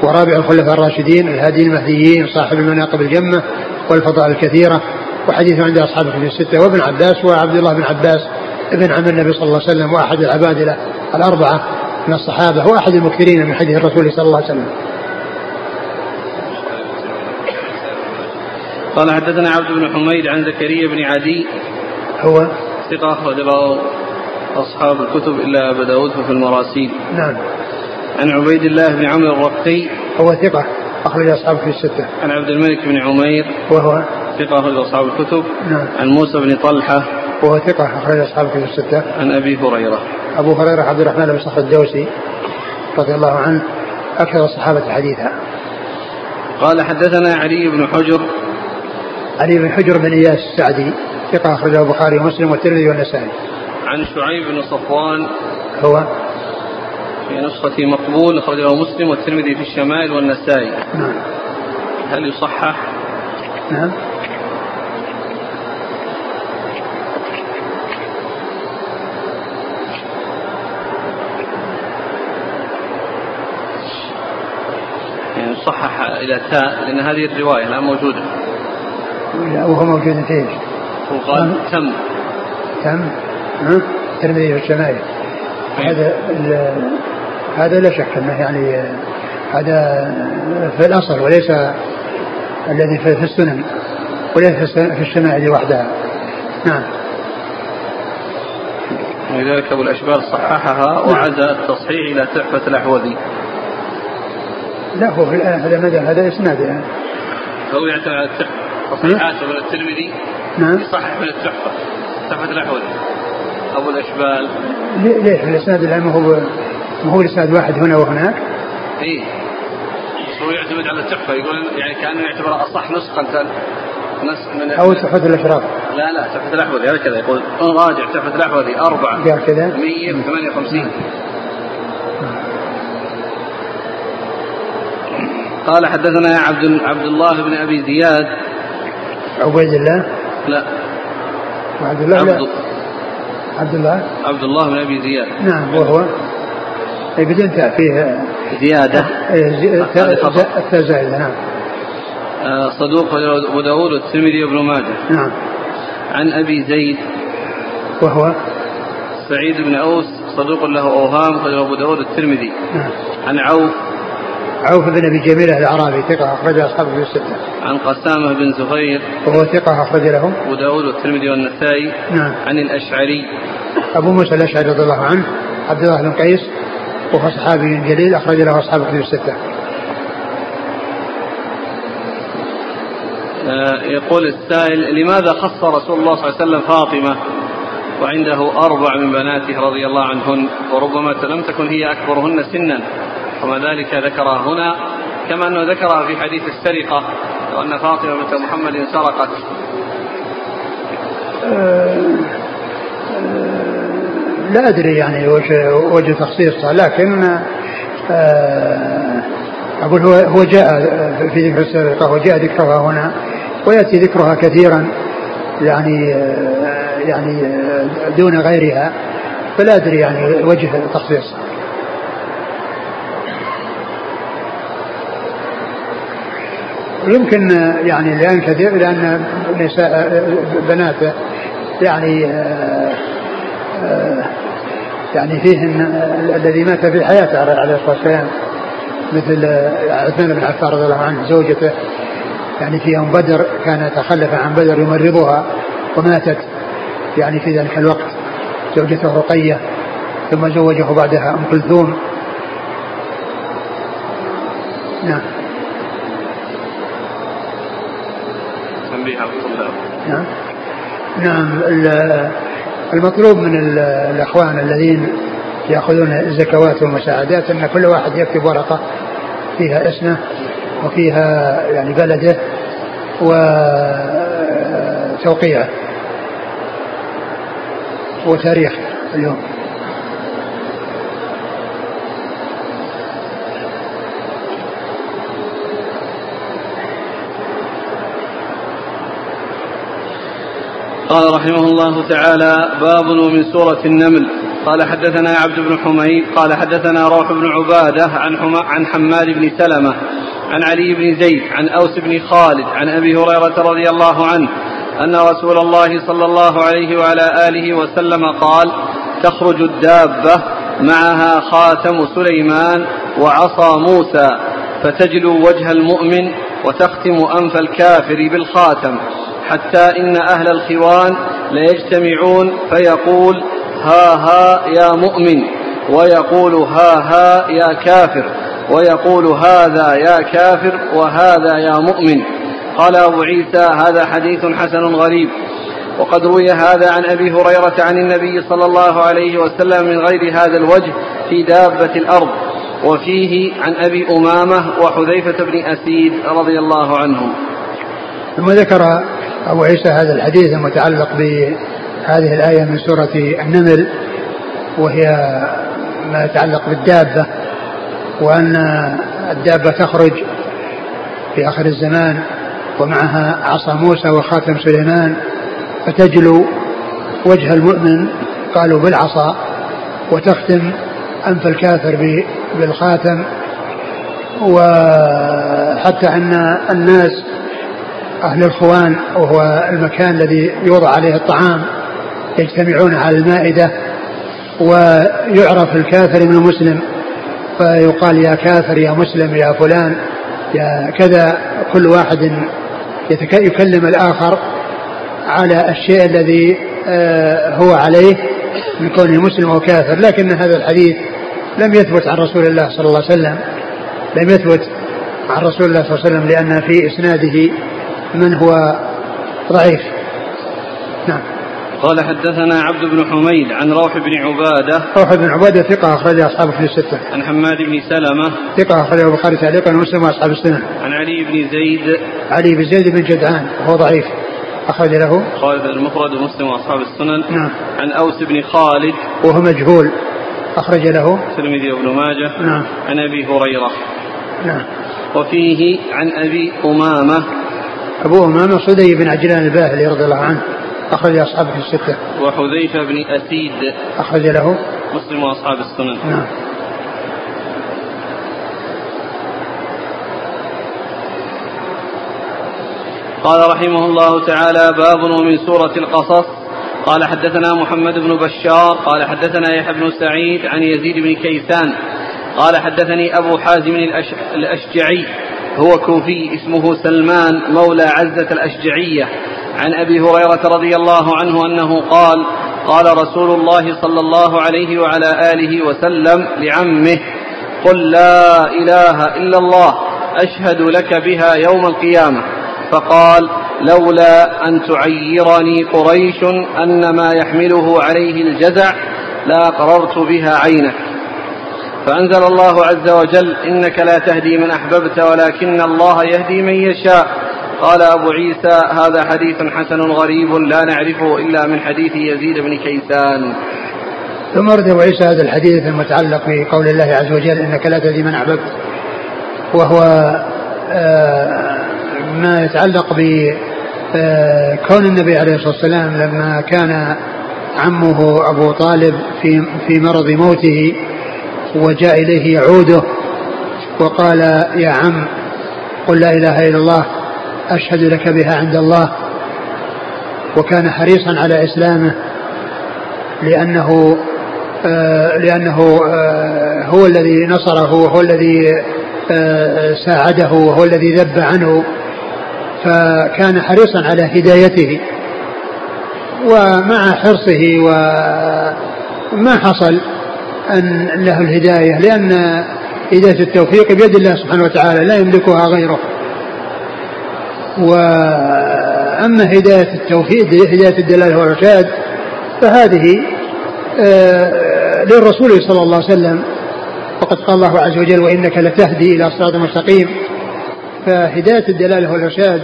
ورابع الخلفاء الراشدين الهادي المهديين صاحب المناقب الجمة والفضائل الكثيرة وحديث عند أصحاب في الستة وابن عباس وعبد الله بن عباس ابن عم النبي صلى الله عليه وسلم وأحد العبادلة الأربعة من الصحابة وأحد المكثرين من حديث الرسول صلى الله عليه وسلم. قال حدثنا عبد بن حميد عن زكريا بن عدي. هو؟ ثقة أخرج له أصحاب الكتب إلا أبا داود في المراسيل. نعم. عن عبيد الله بن عمرو الرقي. هو ثقة أخرج أصحابه في الستة. عن عبد الملك بن عمير. وهو؟ ثقة أخرج أصحاب الكتب. نعم. عن موسى بن طلحة وهو ثقة أخرج أصحابه في الستة. عن أبي هريرة. أبو هريرة عبد الرحمن بن صخر الدوسي رضي الله عنه أكثر الصحابة حديثا. قال حدثنا علي بن حجر علي بن حجر بن إياس السعدي ثقة أخرجه البخاري ومسلم والترمذي والنسائي. عن شعيب بن صفوان هو في نسخة مقبول أخرجه مسلم والترمذي في الشمائل والنسائي نعم هل يصحح؟ نعم يعني يصحح إلى تاء لأن هذه الرواية لا موجودة. وهو موجود في إيش؟ وقال تم. تم. الترمذي في الشمائل هذا هذا لا شك أنه يعني هذا في الأصل وليس الذي في السنن وليس في الشمائل وحدها. نعم. ولذلك أبو الأشبال صححها. وعزى التصحيح إلى تحفة الأحوذي. لا هو في هذا مدى هذا إسناد يعني. هو يعتمد على التحفه تصحيحاته من الترمذي. نعم. يصحح من التحفه تحفه الاحوذي أبو الأشبال. ليش؟ الإسناد الآن هو ما هو الاسناد واحد هنا وهناك؟ اي هو يعتمد على التحفة. يقول يعني كأنه يعتبر أصح نسخة من أو تحفه الأشراف. لا لا تحفه الأحوذي. هكذا يقول. راجع تحفه الأحوذي أربعة. قال كذا. 158 قال حدثنا عبد عبد الله بن أبي زياد. عبيد الله؟ لا. عبد الله عبد, عبد الله؟ عبد الله بن أبي زياد. نعم وهو. اي بدون تاء فيه زيادة التاء زائدة نعم. آه، صدوق أبو داود والترمذي وابن ماجه. نعم. عن أبي زيد. وهو؟ سعيد بن أوس صدوق له أوهام خرج أبو داود الترمذي نعم. عن عوف عوف بن أبي جميلة الأعرابي ثقة اخرج اصحابه في الستة. عن قسامة بن زهير وهو ثقة أخرج له. أبو داود والترمذي والنسائي. نعم. عن الأشعري. أبو موسى الأشعري رضي الله عنه عبد الله بن قيس وهو صحابي جليل أخرج له أصحاب الكتب الستة. آه، يقول السائل لماذا خص رسول الله صلى الله عليه وسلم فاطمة وعنده أربع من بناته رضي الله عنهن وربما لم تكن هي أكبرهن سنا وما ذلك ذكرها هنا كما أنه ذكرها في حديث السرقة وأن فاطمة بنت محمد سرقت. أه أه لا أدري يعني وجه وجه تخصيصها لكن آه أقول هو هو جاء في ذكر السابقة وجاء ذكرها هنا ويأتي ذكرها كثيرا يعني يعني دون غيرها فلا أدري يعني وجه التخصيص يمكن يعني الآن كثير لأن نساء بناته يعني يعني فيهن الذي مات في حياته عليه الصلاة والسلام مثل عثمان بن عفان رضي الله عنه زوجته يعني في يوم بدر كان تخلف عن بدر يمرضها وماتت يعني في ذلك الوقت زوجته رقية ثم زوجه بعدها أم كلثوم. نعم. على الطلاب. نعم. نعم المطلوب من الأخوان الذين يأخذون الزكوات والمساعدات أن كل واحد يكتب ورقة فيها اسمه وفيها يعني بلده وتوقيعه وتاريخ اليوم. قال رحمه الله تعالى باب ومن سورة النمل. قال حدثنا عبد بن حميد قال حدثنا روح بن عبادة عن عن حماد بن سلمة عن علي بن زيد عن أوس بن خالد عن أبي هريرة رضي الله عنه أن رسول الله صلى الله عليه وعلى آله وسلم قال تخرج الدابة معها خاتم سليمان وعصا موسى فتجلو وجه المؤمن وتختم أنف الكافر بالخاتم. حتى إن أهل الخوان ليجتمعون فيقول ها ها يا مؤمن. ويقول ها ها يا كافر. ويقول هذا يا كافر وهذا يا مؤمن. قال أبو عيسى هذا حديث حسن غريب. وقد روي هذا عن أبي هريرة عن النبي صلى الله عليه وسلم من غير هذا الوجه في دابة الأرض. وفيه عن أبي أمامة وحذيفة بن أسيد رضي الله عنهم. ثم ذكر أبو عيسى هذا الحديث المتعلق بهذه الآية من سورة النمل وهي ما يتعلق بالدابة وأن الدابة تخرج في آخر الزمان ومعها عصا موسى وخاتم سليمان فتجلو وجه المؤمن قالوا بالعصا وتختم أنف الكافر بالخاتم وحتى أن الناس أهل الخوان وهو المكان الذي يوضع عليه الطعام يجتمعون على المائدة ويعرف الكافر من المسلم فيقال يا كافر يا مسلم يا فلان يا كذا كل واحد يكلم الآخر على الشيء الذي آه، هو عليه من كونه مسلم أو كافر. لكن هذا الحديث لم يثبت عن رسول الله صلى الله عليه وسلم لم يثبت عن رسول الله صلى الله عليه وسلم لأن في إسناده من هو ضعيف. نعم. قال حدثنا عبد بن حميد عن روح بن عبادة. روح بن عبادة ثقة أخرج أصحاب في الستة. عن حماد بن سلمة. ثقة أخرج البخاري تعليقا ومسلم وأصحاب السنة. عن علي بن زيد. علي بن زيد بن جدعان وهو ضعيف. أخرج له. خالد المفرد ومسلم وأصحاب السنن. نعم. عن أوس بن خالد. وهو مجهول. أخرج له. الترمذي وابن ماجه. نعم. عن أبي هريرة. نعم. وفيه عن أبي أمامة. أبو أمامة صدي بن عجلان الباهلي رضي الله عنه أخرج أصحابه في الستة. وحذيفة بن أسيد أخرج له. مسلم وأصحاب السنن. نعم. قال رحمه الله تعالى باب ومن سورة القصص. قال حدثنا محمد بن بشار. قال حدثنا يحيى بن سعيد عن يزيد بن كيسان. قال حدثني أبو حازم الأشجعي. هو كوفي اسمه سلمان مولى عزة الأشجعية. عن أبي هريرة رضي الله عنه أنه قال قال رسول الله صلى الله عليه وعلى آله وسلم لعمه قل لا إله إلا الله أشهد لك بها يوم القيامة. فقال لولا أن تعيرني قريش أن ما يحمله عليه الجزع لأقررت بها عينك. فأنزل الله عز وجل إنك لا تهدي من أحببت ولكن الله يهدي من يشاء. قال أبو عيسى هذا حديث حسن غريب لا نعرفه إلا من حديث يزيد بن كيسان. ثم ورد أبو عيسى هذا الحديث المتعلق بقول الله عز وجل إنك لا تهدي من أحببت وهو آه، ما يتعلق بكون النبي عليه الصلاة والسلام لما كان عمه أبو طالب في في مرض موته وجاء إليه يعوده وقال يا عم قل لا إله إلا الله أشهد لك بها عند الله. وكان حريصا على إسلامه لأنه آه لأنه آه هو الذي نصره وهو الذي آه ساعده وهو الذي ذب عنه. فكان حريصا على هدايته ومع حرصه وما حصل. أن له الهداية لأن هداية التوفيق بيد الله سبحانه وتعالى لا يملكها غيره. وأما هداية التوفيق هداية الدلالة والرشاد فهذه آه، للرسول صلى الله عليه وسلم. وقد قال الله عز وجل وإنك لتهدي إلى صراط مستقيم. فهداية الدلالة والرشاد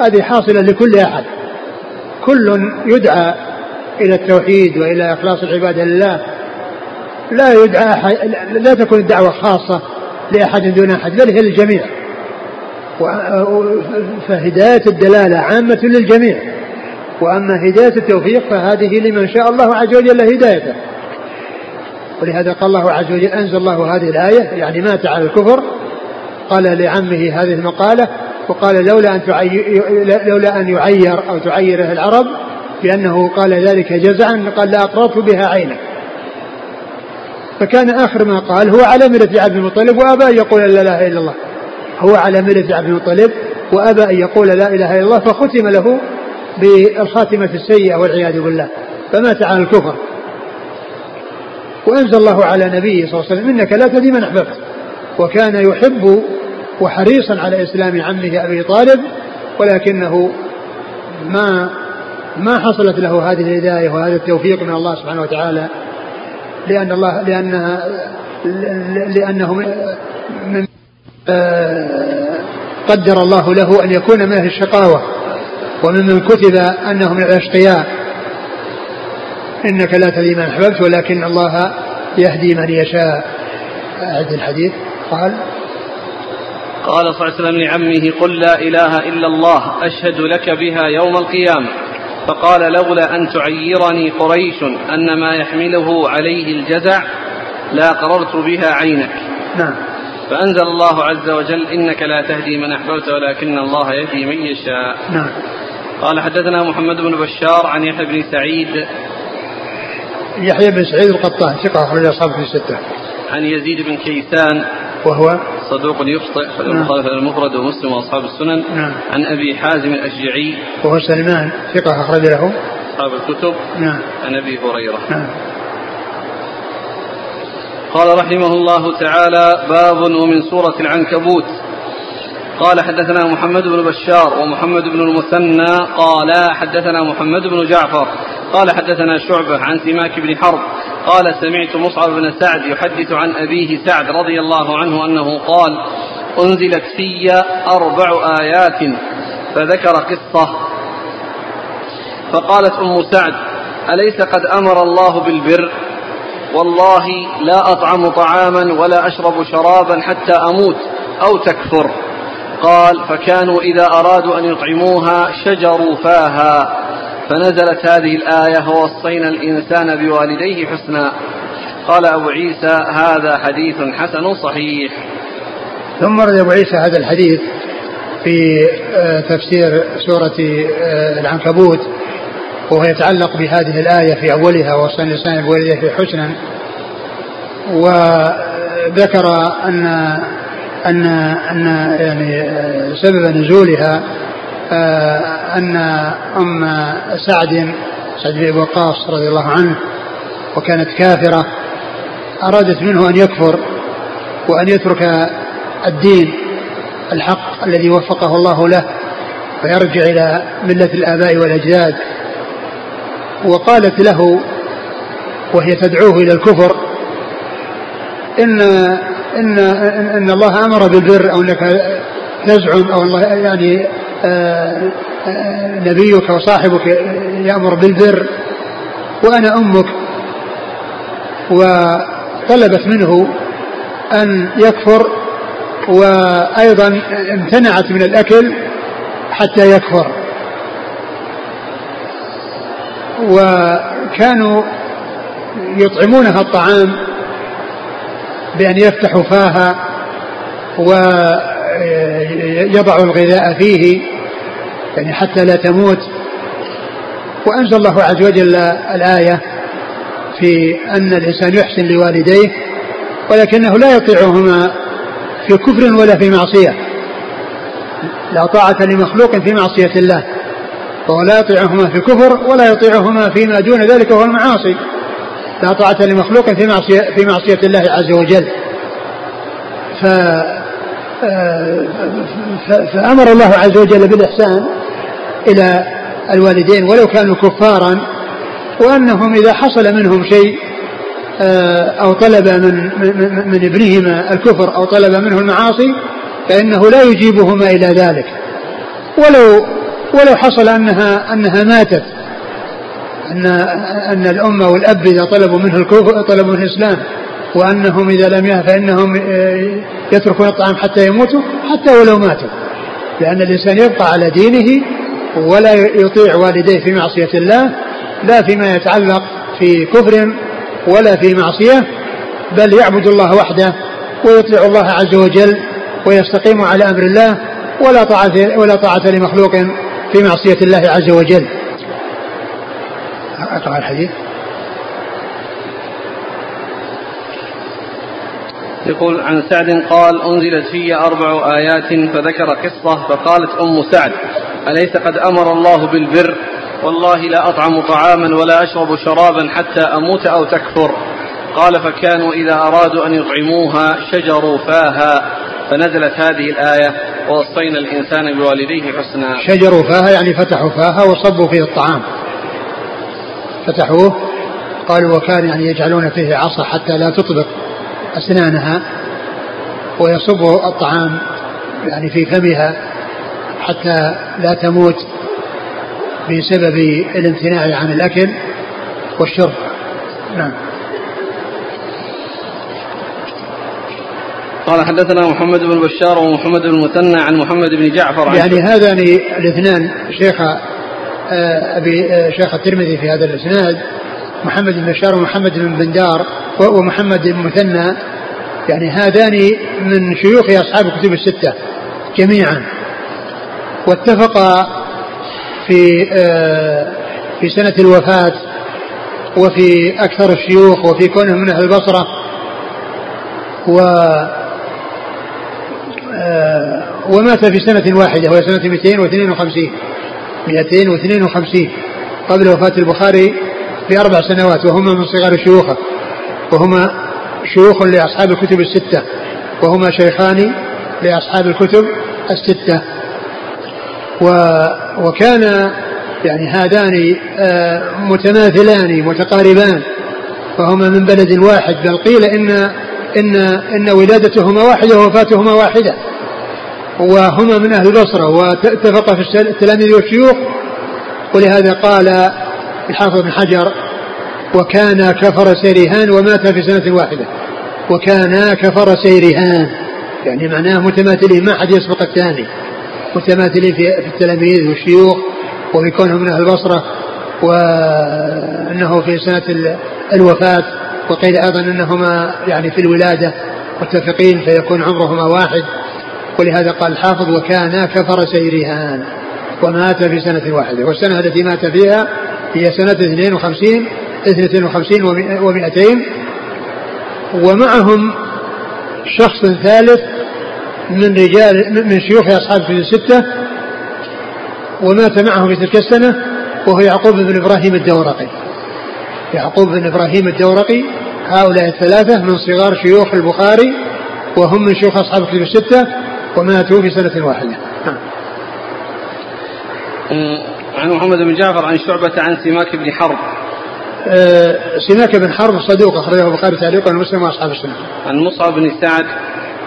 هذه حاصلة لكل أحد. كل يدعى إلى التوحيد وإلى إخلاص العبادة لله. لا يدعى أحد لا تكون الدعوة خاصة لأحد دون أحد بل هي للجميع. فهداية الدلالة عامة للجميع. وأما هداية التوفيق فهذه لمن شاء الله عز وجل هدايته. ولهذا قال الله عز وجل أنزل الله هذه الآية يعني مات على الكفر. قال لعمه هذه المقالة وقال لولا أن لولا أن يعير أو تعيره العرب بأنه قال ذلك جزعا قال لأقررت بها عينك فكان آخر ما قال هو على ملة عبد المطلب وأبى أن يقول لا إله إلا الله. هو على ملة عبد المطلب وأبى أن يقول لا إله إلا الله فختم له بالخاتمة السيئة والعياذ بالله. فمات على الكفر. وأنزل الله على نبيه صلى الله عليه وسلم إنك لا تهدي من أحببت. وكان يحب وحريصا على إسلام عمه أبي طالب ولكنه ما ما حصلت له هذه الهداية وهذا التوفيق من الله سبحانه وتعالى لأن الله لأنها لأنه من آه، قدر الله له أن يكون من أهل الشقاوة وممن كتب أنه من الأشقياء. إنك لا تهدي من أحببت ولكن الله يهدي من يشاء. أعد الحديث. قال قال صلى الله عليه وسلم لعمه قل لا إله إلا الله أشهد لك بها يوم القيامة. فقال لولا أن تعيرني قريش أن ما يحمله عليه الجزع لا قررت بها عينك. نعم. فأنزل الله عز وجل إنك لا تهدي من أحببت ولكن الله يهدي من يشاء. نعم. قال حدثنا محمد بن بشار عن يحيى بن سعيد. يحيى بن سعيد القطان ثقة أخرج أصحابه في الستة. عن يزيد بن كيسان. وهو صدوق يخطئ في نعم. المفرد ومسلم وأصحاب السنن نعم. عن أبي حازم الأشجعي. وهو سلمان ثقة أخرج له. أصحاب الكتب. نعم. عن أبي هريرة. نعم. قال رحمه الله تعالى باب ومن سورة العنكبوت. قال حدثنا محمد بن بشار ومحمد بن المثنى. قال حدثنا محمد بن جعفر. قال حدثنا شعبة عن سماك بن حرب. قال سمعت مصعب بن سعد يحدث عن أبيه سعد رضي الله عنه أنه قال أنزلت في أربع آيات فذكر قصة. فقالت أم سعد أليس قد أمر الله بالبر؟ والله لا أطعم طعاما ولا أشرب شرابا حتى أموت أو تكفر. قال فكانوا إذا أرادوا أن يطعموها شجروا فاها. فنزلت هذه الآية ووصينا الإنسان بوالديه حسنا قال أبو عيسى هذا حديث حسن صحيح ثم رد أبو عيسى هذا الحديث في آه، تفسير سورة آه، العنكبوت وهو يتعلق بهذه الآية في أولها وصينا الإنسان بوالديه حسنا وذكر أن أن أن يعني آه، سبب نزولها أن أم سعد سعد بن وقاص رضي الله عنه وكانت كافرة أرادت منه أن يكفر وأن يترك الدين الحق الذي وفقه الله له ويرجع إلى ملة الآباء والأجداد. وقالت له وهي تدعوه إلى الكفر إن إن إن الله أمر بالبر أو أنك تزعم أو الله يعني آه، آه، نبيك وصاحبك يأمر بالبر وأنا أمك. وطلبت منه أن يكفر وأيضا امتنعت من الأكل حتى يكفر. وكانوا يطعمونها الطعام بأن يفتحوا فاها ويضعوا الغذاء فيه. يعني حتى لا تموت. وأنزل الله عز وجل الآية في أن الإنسان يحسن لوالديه ولكنه لا يطيعهما في كفر ولا في معصية. لا طاعة لمخلوق في معصية الله فهو لا يطيعهما في كفر ولا يطيعهما فيما دون ذلك وهو المعاصي. لا طاعة لمخلوق في معصية في معصية الله عز وجل. ف فأمر الله عز وجل بالإحسان إلى الوالدين ولو كانوا كفارا وأنهم إذا حصل منهم شيء آه، أو طلب من, من, من ابنهما الكفر أو طلب منه المعاصي فإنه لا يجيبهما إلى ذلك. ولو ولو حصل أنها أنها ماتت أن أن الأم والأب إذا طلبوا منه الكفر طلبوا منه الإسلام وأنهم إذا لم فإنهم آه، يتركون الطعام حتى يموتوا حتى ولو ماتوا. لأن الإنسان يبقى على دينه ولا يطيع والديه في معصية الله لا فيما يتعلق في كفر ولا في معصية بل يعبد الله وحده ويطيع الله عز وجل ويستقيم على أمر الله ولا طاعة ولا طاعة لمخلوق في معصية الله عز وجل. أقرأ الحديث. يقول عن سعد قال أنزلت في أربع آيات فذكر قصة فقالت أم سعد أليس قد أمر الله بالبر؟ والله لا أطعم طعاما ولا أشرب شرابا حتى أموت أو تكفر. قال فكانوا إذا أرادوا أن يطعموها شجروا فاها. فنزلت هذه الآية ووصينا الإنسان بوالديه حسنا. شجروا فاها يعني فتحوا فاها وصبوا فيه الطعام. فتحوه. قالوا وكان يعني يجعلون فيه عصا حتى لا تطبق أسنانها. ويصب الطعام يعني في فمها. حتى لا تموت بسبب الامتناع عن الأكل والشرب. نعم. قال حدثنا محمد بن بشار ومحمد بن المثنى عن محمد بن جعفر عن يعني هذان الاثنان شيخ آه، أبي آه، شيخ الترمذي في هذا الإسناد محمد بن بشار ومحمد بن بندار ومحمد بن المثنى يعني هذان من شيوخ أصحاب الكتب الستة جميعا. واتفقا في آه، في سنة الوفاة وفي أكثر الشيوخ وفي كونه من أهل البصرة و آه، ومات في سنة واحدة وهي سنة 252 252 قبل وفاة البخاري بأربع سنوات وهما من صغار شيوخه وهما شيوخ لأصحاب الكتب الستة وهما شيخان لأصحاب الكتب الستة. وكان يعني هذان آه، متماثلان متقاربان. فهما من بلد واحد بل قيل إن إن إن ولادتهما واحدة ووفاتهما واحدة. وهما من أهل البصره واتفقا في التلاميذ والشيوخ ولهذا قال الحافظ بن حجر وكان كفر سيرهان ومات في سنة واحدة. وكان كفر سيرهان يعني معناه متماثلين ما حد يسبق الثاني. متماثلين في التلاميذ والشيوخ وفي كونهم من أهل البصرة وأنه في سنة الوفاة وقيل أيضا أنهما يعني في الولادة متفقين فيكون عمرهما واحد. ولهذا قال الحافظ وكان كفر سيرهان ومات في سنة واحدة. والسنة التي مات فيها هي سنة 52 52 و200 ومعهم شخص ثالث من رجال من شيوخ أصحاب الكتب الستة ومات معه في تلك السنة وهو يعقوب بن إبراهيم الدورقي. يعقوب بن إبراهيم الدورقي هؤلاء الثلاثة من صغار شيوخ البخاري وهم من شيوخ أصحاب الكتب الستة وماتوا في سنة واحدة. نعم. عن محمد بن جعفر عن شعبة عن سماك بن حرب. أه سماك بن حرب صدوق أخرجه البخاري تعليقا ومسلم وأصحاب السنة. عن مصعب بن سعد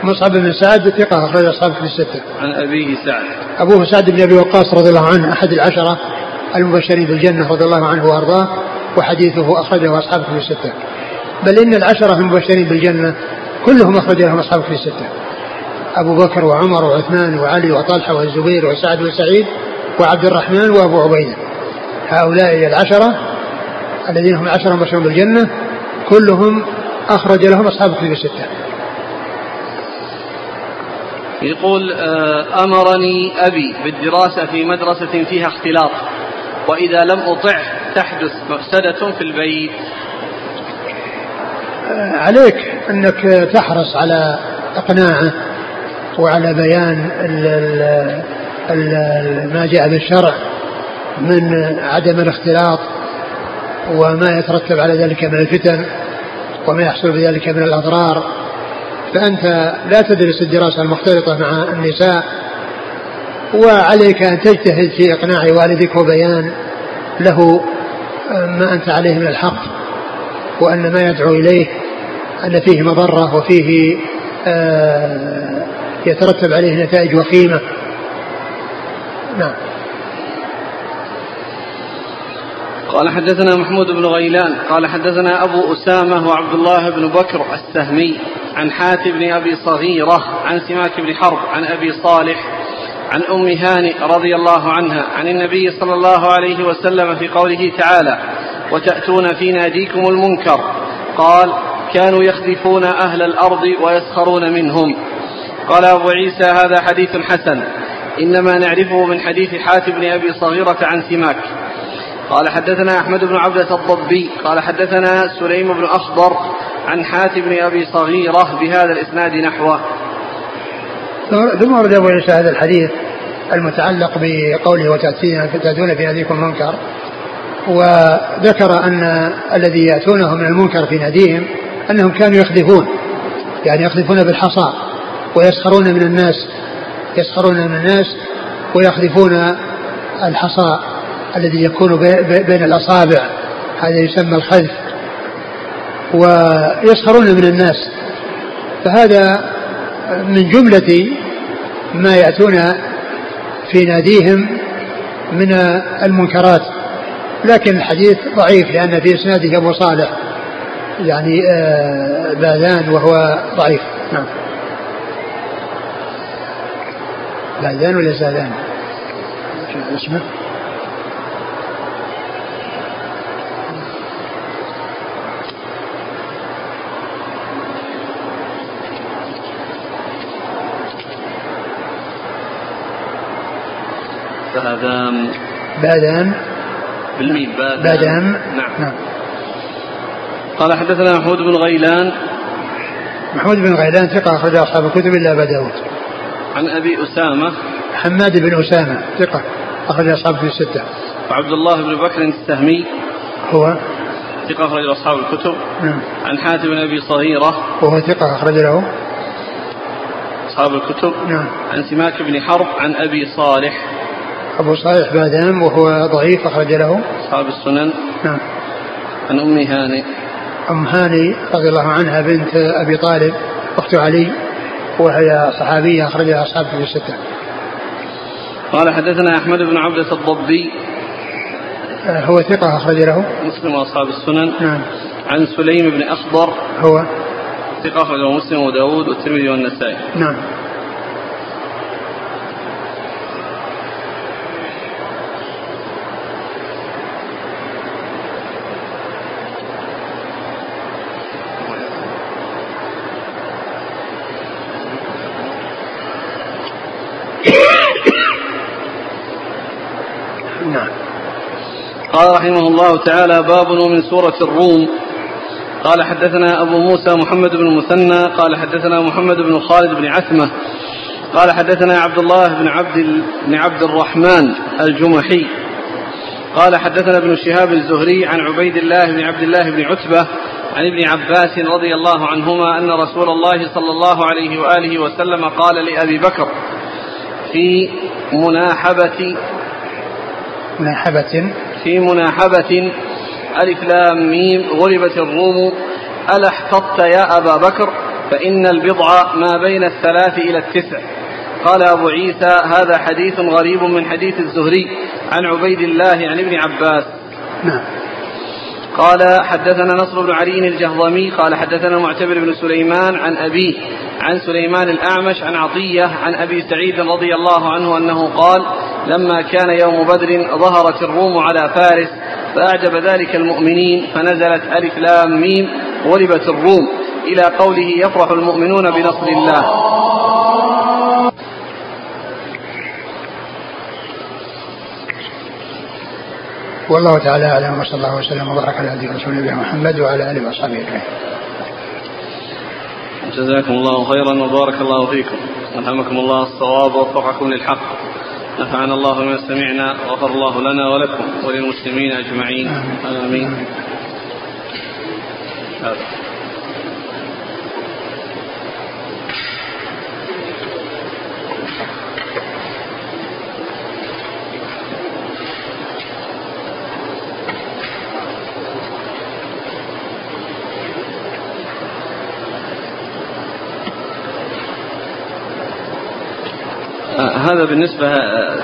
مصعب بن سعد ثقة أخرج أصحاب في الستة. عن أبيه سعد. أبوه سعد بن أبي وقاص رضي الله عنه أحد العشرة المبشرين بالجنة رضي الله عنه وأرضاه وحديثه أخرجه أصحاب في الستة. بل إن العشرة المبشرين بالجنة كلهم أخرج لهم أصحاب في الستة. أبو بكر وعمر وعثمان وعلي وطلحة والزبير وسعد وسعيد وعبد الرحمن وأبو عبيدة هؤلاء العشرة الذين هم عشرة مبشرون بالجنة كلهم أخرج لهم أصحاب الكتب الستة يقول آه، أمرني أبي بالدراسة في مدرسة فيها اختلاط وإذا لم أطع تحدث مفسدة في البيت. آه، عليك أنك تحرص على إقناعه وعلى بيان ال ال ال ما جاء بالشرع من عدم الاختلاط وما يترتب على ذلك من الفتن وما يحصل بذلك من الأضرار. فأنت لا تدرس الدراسة المختلطة مع النساء وعليك أن تجتهد في إقناع والدك وبيان له ما أنت عليه من الحق وأن ما يدعو إليه أن فيه مضرة وفيه آه، يترتب عليه نتائج وخيمة. نعم. قال حدثنا محمود بن غيلان قال حدثنا أبو أسامة وعبد الله بن بكر السهمي عن حاتم بن أبي صغيرة عن سماك بن حرب عن أبي صالح عن أم هانئ رضي الله عنها عن النبي صلى الله عليه وسلم في قوله تعالى وتأتون في ناديكم المنكر قال كانوا يخذفون أهل الأرض ويسخرون منهم قال أبو عيسى هذا حديث حسن إنما نعرفه من حديث حاتم بن أبي صغيرة عن سماك قال حدثنا أحمد بن عبدة الضبي قال حدثنا سليم بن أخضر عن حاتم بن أبي صغيرة بهذا الإسناد نحوه. ثم ورد أبو عيسى هذا الحديث المتعلق بقوله وتأتين تأتون في ناديكم المنكر وذكر أن الذي يأتونه من المنكر في ناديهم أنهم كانوا يخذفون يعني يخذفون بالحصى ويسخرون من الناس يسخرون من الناس ويخذفون الحصى. الذي يكون بين الأصابع. هذا يسمى الخذف ويسخرون من الناس. فهذا من جملة ما يأتون في ناديهم من المنكرات. لكن الحديث ضعيف لأن في إسناده أبو صالح. يعني آه، باذان وهو ضعيف. نعم. باذان ولا زادان اسمه بادام بادام بالميم بادام, بادام نعم. نعم. قال حدثنا محمود بن غيلان. محمود بن غيلان ثقة أخرج أصحاب الكتب إلا أبا داود. عن أبي أسامة. حماد بن أسامة ثقة أخرج أصحاب في الستة. وعبد الله بن بكر السهمي هو؟ ثقة أخرج أصحاب الكتب. نعم. عن حاتم بن أبي صغيرة. وهو ثقة أخرج له. أصحاب الكتب. نعم. عن سماك بن حرب. عن أبي صالح. أبو صالح بادام وهو ضعيف أخرج له. أصحاب السنن. نعم. عن أم هانئ أم هاني رضي الله عنها بنت أبي طالب أخت علي وهي صحابية أخرجها أصحاب في الستة. قال حدثنا أحمد بن عبدة الضبي. آه، هو ثقة أخرج له. مسلم وأصحاب السنن. نعم. عن سليم بن أخضر. هو. ثقة أخرجه مسلم وداود والترمذي والنسائي. نعم. قال رحمه الله تعالى باب ومن سورة الروم. قال حدثنا أبو موسى محمد بن المثنى. قال حدثنا محمد بن خالد بن عثمة. قال حدثنا عبد الله بن عبد بن عبد الرحمن الجمحي. قال حدثنا ابن شهاب الزهري عن عبيد الله بن عبد الله بن عتبة عن ابن عباس رضي الله عنهما أن رسول الله صلى الله عليه وآله وسلم قال لأبي بكر في مناحبة مناحبة. في مناحبة. ألف لام ميم غلبت الروم. ألا احتطت يا أبا بكر؟ فإن البضع ما بين الثلاث إلى التسع. قال أبو عيسى هذا حديث غريب من حديث الزهري عن عبيد الله عن ابن عباس. نعم. قال حدثنا نصر بن علي الجهضمي قال حدثنا معتبر بن سليمان عن أبيه عن سليمان الأعمش عن عطية عن أبي سعيد رضي الله عنه أنه قال لما كان يوم بدر ظهرت الروم على فارس فأعجب ذلك المؤمنين فنزلت ألف لام ميم غلبت الروم إلى قوله يفرح المؤمنون بنصر الله. والله تعالى أعلم وصلى الله وسلم وبارك على الله محمد وعلى آله وأصحابه أجمعين. جزاكم الله خيرا وبارك الله فيكم. ألهمكم الله الصواب ووفقكم للحق. نفعنا الله بما سمعنا وغفر الله لنا ولكم وللمسلمين أجمعين. آمين, آمين. هذا. هذا بالنسبة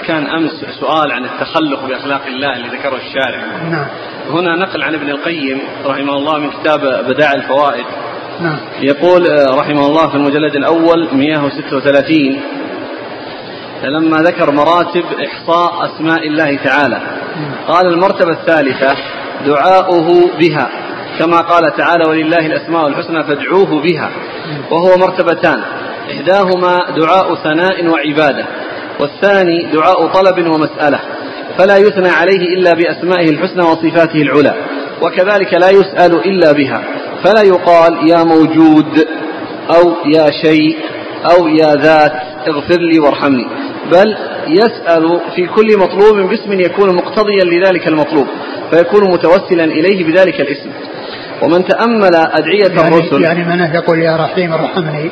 كان أمس سؤال عن التخلق بأخلاق الله اللي ذكره الشارع. نعم. هنا نقل عن ابن القيم رحمه الله من كتاب بدائع الفوائد. نعم. يقول رحمه الله في المجلد الأول 136 لما ذكر مراتب إحصاء أسماء الله تعالى قال المرتبة الثالثة دعاؤه بها كما قال تعالى ولله الأسماء الحسنى فادعوه بها. وهو مرتبتان إحداهما دعاء ثناء وعبادة والثاني دعاء طلب ومسألة فلا يثنى عليه إلا بأسمائه الحسنى وصفاته العلى وكذلك لا يسأل إلا بها فلا يقال يا موجود أو يا شيء أو يا ذات اغفر لي وارحمني بل يسأل في كل مطلوب باسم يكون مقتضيا لذلك المطلوب فيكون متوسلا إليه بذلك الاسم. ومن تأمل أدعية يعني الرسل يعني من يقول يا رحيم ارحمني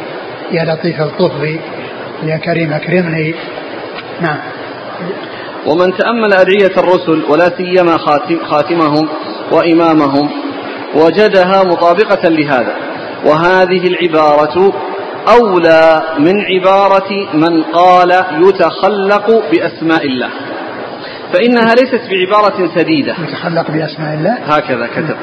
يا لطيف الطف يا كريم اكرمني نعم. ومن تأمل أدعية الرسل ولا سيما خاتم خاتمهم وإمامهم وجدها مطابقة لهذا وهذه العبارة أولى من عبارة من قال يتخلق بأسماء الله. فإنها ليست بعبارة سديدة. يتخلق بأسماء الله؟ هكذا كتب.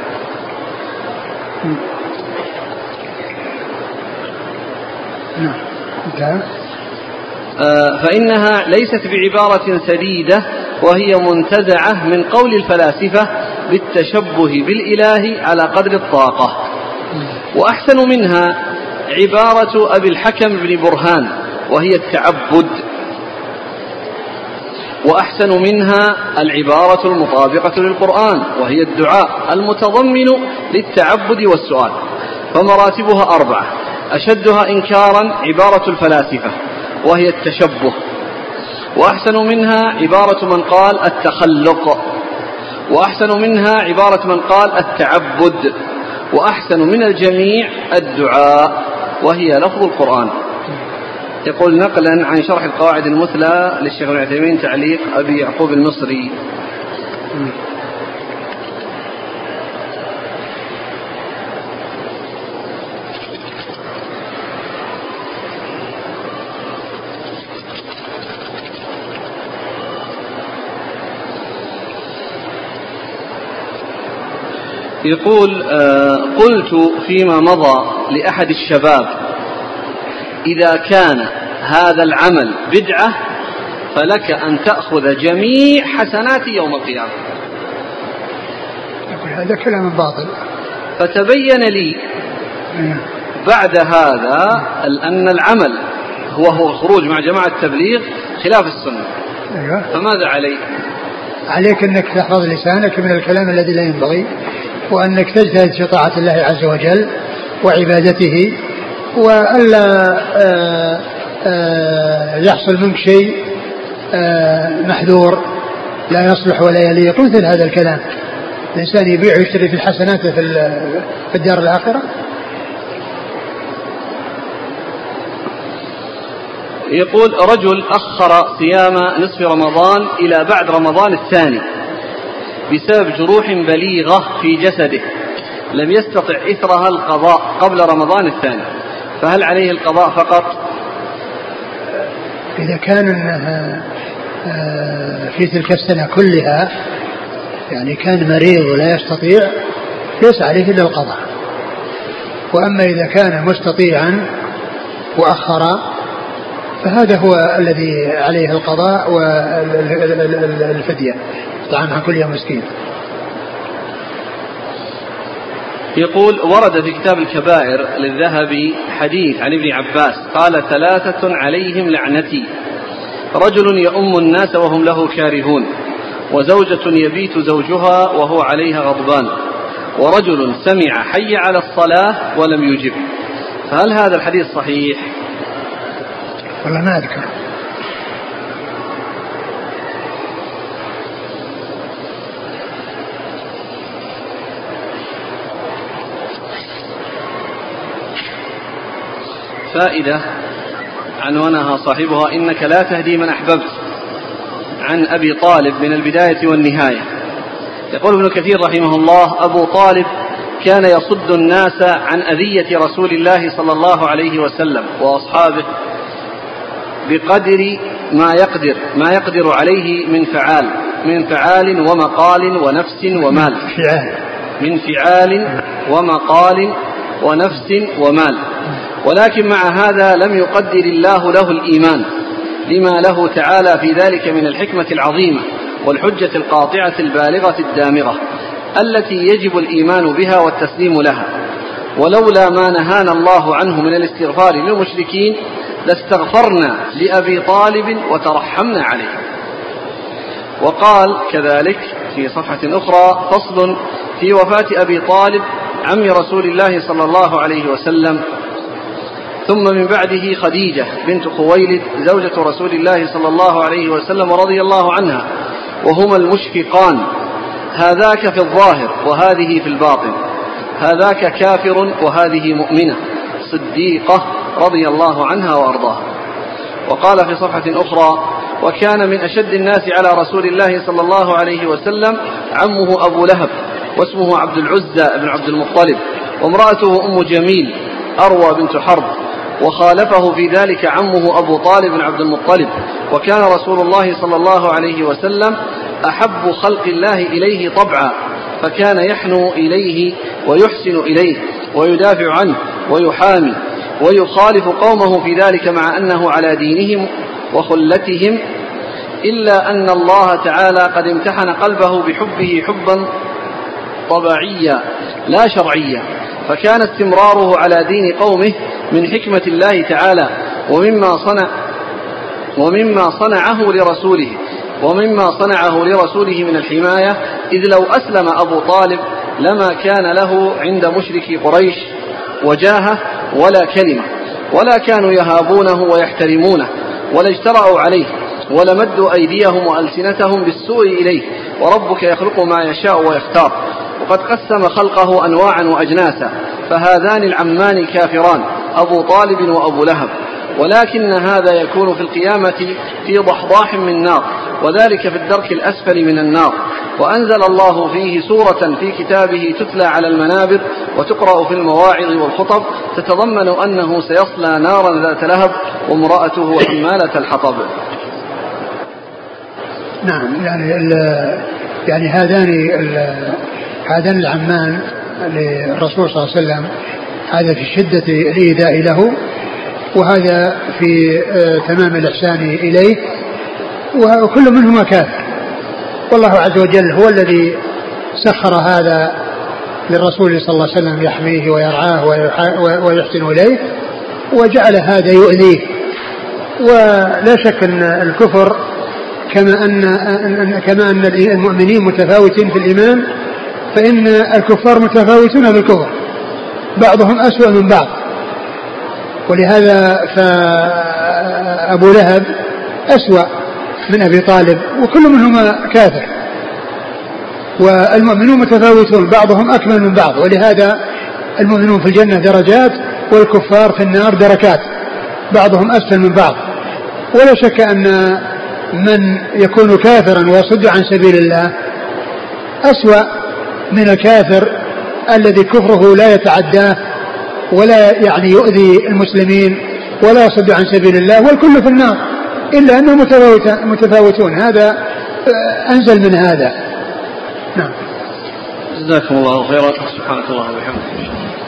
نعم. فإنها ليست بعبارة سديدة وهي منتزعة من قول الفلاسفة بالتشبه بالإله على قدر الطاقة. وأحسن منها عبارة أبي الحكم بن برهان وهي التعبد. وأحسن منها العبارة المطابقة للقرآن وهي الدعاء المتضمن للتعبد والسؤال. فمراتبها أربعة. أشدها إنكارا عبارة الفلاسفة. وهي التشبه. وأحسن منها عبارة من قال التخلق. وأحسن منها عبارة من قال التعبد. وأحسن من الجميع الدعاء. وهي لفظ القرآن. يقول نقلا عن شرح القواعد المثلى للشيخ ابن عثيمين تعليق أبي يعقوب المصري. يقول آه، قلت فيما مضى لأحد الشباب إذا كان هذا العمل بدعة فلك أن تأخذ جميع حسنات يوم القيامة. يقول هذا كلام باطل. فتبين لي نعم. بعد هذا أن العمل هو هو الخروج مع جماعة التبليغ خلاف السنة. أيوة. فماذا علي عليك أنك تحفظ لسانك من الكلام الذي لا ينبغي. وأنك تجتهد في طاعة الله عز وجل وعبادته وألا آه، آه، يحصل منك شيء آه، محذور لا يصلح ولا يليق مثل هذا الكلام. الإنسان يبيع ويشتري في الحسنات في الدار الآخرة. يقول رجل أخر صيام نصف رمضان إلى بعد رمضان الثاني. بسبب جروح بليغة في جسده. لم يستطع إثرها القضاء قبل رمضان الثاني. فهل عليه القضاء فقط؟ إذا كان أنها آه، في تلك السنة كلها يعني كان مريض ولا يستطيع ليس عليه إلا القضاء. وأما إذا كان مستطيعا وأخر فهذا هو الذي عليه القضاء والفدية. طعام عن كل يوم مسكين. يقول ورد في كتاب الكبائر للذهبي حديث عن ابن عباس قال ثلاثة عليهم لعنتي. رجل يؤم الناس وهم له كارهون وزوجة يبيت زوجها وهو عليها غضبان ورجل سمع حي على الصلاة ولم يجب. فهل هذا الحديث صحيح؟ والله ما أذكر. فائدة عنوانها صاحبها إنك لا تهدي من أحببت عن أبي طالب من البداية والنهاية. يقول ابن كثير رحمه الله أبو طالب كان يصد الناس عن أذية رسول الله صلى الله عليه وسلم وأصحابه بقدر ما يقدر ما يقدر عليه من فعال من فعال ومقال ونفس ومال. من فعال. ومقال ونفس ومال. ولكن مع هذا لم يقدر الله له الإيمان لما له تعالى في ذلك من الحكمة العظيمة والحجة القاطعة البالغة الدامغة التي يجب الإيمان بها والتسليم لها. ولولا ما نهانا الله عنه من الاستغفار للمشركين لاستغفرنا لأبي طالب وترحمنا عليه. وقال كذلك في صفحة أخرى فصل في وفاة أبي طالب عم رسول الله صلى الله عليه وسلم ثم من بعده خديجة بنت خويلد زوجة رسول الله صلى الله عليه وسلم رضي الله عنها وهما المشفقان. هذاك في الظاهر وهذه في الباطن. هذاك كافر وهذه مؤمنة صديقة رضي الله عنها وأرضاها. وقال في صفحة أخرى وكان من أشد الناس على رسول الله صلى الله عليه وسلم عمه أبو لهب واسمه عبد العزى بن عبد المطلب وامرأته أم جميل أروى بنت حرب. وخالفه في ذلك عمه أبو طالب عبد المطلب. وكان رسول الله صلى الله عليه وسلم أحب خلق الله إليه طبعا فكان يحنو إليه ويحسن إليه ويدافع عنه ويحامي ويخالف قومه في ذلك مع أنه على دينهم وخلتهم إلا أن الله تعالى قد امتحن قلبه بحبه حبا طبيعيا لا شرعيا. فكان استمراره على دين قومه من حكمة الله تعالى ومما صنع ومما صنعه لرسوله ومما صنعه لرسوله من الحماية إذ لو أسلم أبو طالب لما كان له عند مشركي قريش وجاهة ولا كلمة ولا كانوا يهابونه ويحترمونه ولا اجترأوا عليه ولمدوا أيديهم وألسنتهم بالسوء إليه وربك يخلق ما يشاء ويختار. وقد قسم خلقه أنواعا وأجناسا فهذان العمان كافران أبو طالب وأبو لهب. ولكن هذا يكون في القيامة في ضحضاح من نار وذلك في الدرك الأسفل من النار. وأنزل الله فيه سورة في كتابه تتلى على المنابر وتقرأ في المواعظ والخطب تتضمن أنه سيصلى نارا ذات لهب وامرأته حمالة الحطب. نعم يعني يعني هذان هذان العمان للرسول صلى الله عليه وسلم هذا في شدة الإيذاء له وهذا في آه، تمام الإحسان إليه وكل منهما كافر. والله عز وجل هو الذي سخر هذا للرسول صلى الله عليه وسلم يحميه ويرعاه ويحسن إليه وجعل هذا يؤذيه. ولا شك أن الكفر كما أن كما أن المؤمنين متفاوتين في الإيمان فإن الكفار متفاوتون في الكفر بعضهم أسوأ من بعض. ولهذا فأبو لهب أسوأ من أبي طالب وكل منهما كافر. والمؤمنون متفاوتون بعضهم أكمل من بعض. ولهذا المؤمنون في الجنة درجات والكفار في النار دركات. بعضهم أسفل من بعض. ولا شك أن من يكون كافرا ويصد عن سبيل الله أسوأ من الكافر الذي كفره لا يتعداه ولا يعني يؤذي المسلمين ولا يصد عن سبيل الله والكل في النار إلا أنهم متفاوتون. هذا آه، أنزل من هذا. نعم. جزاكم الله خيرا. سبحانك اللهم وبحمدك.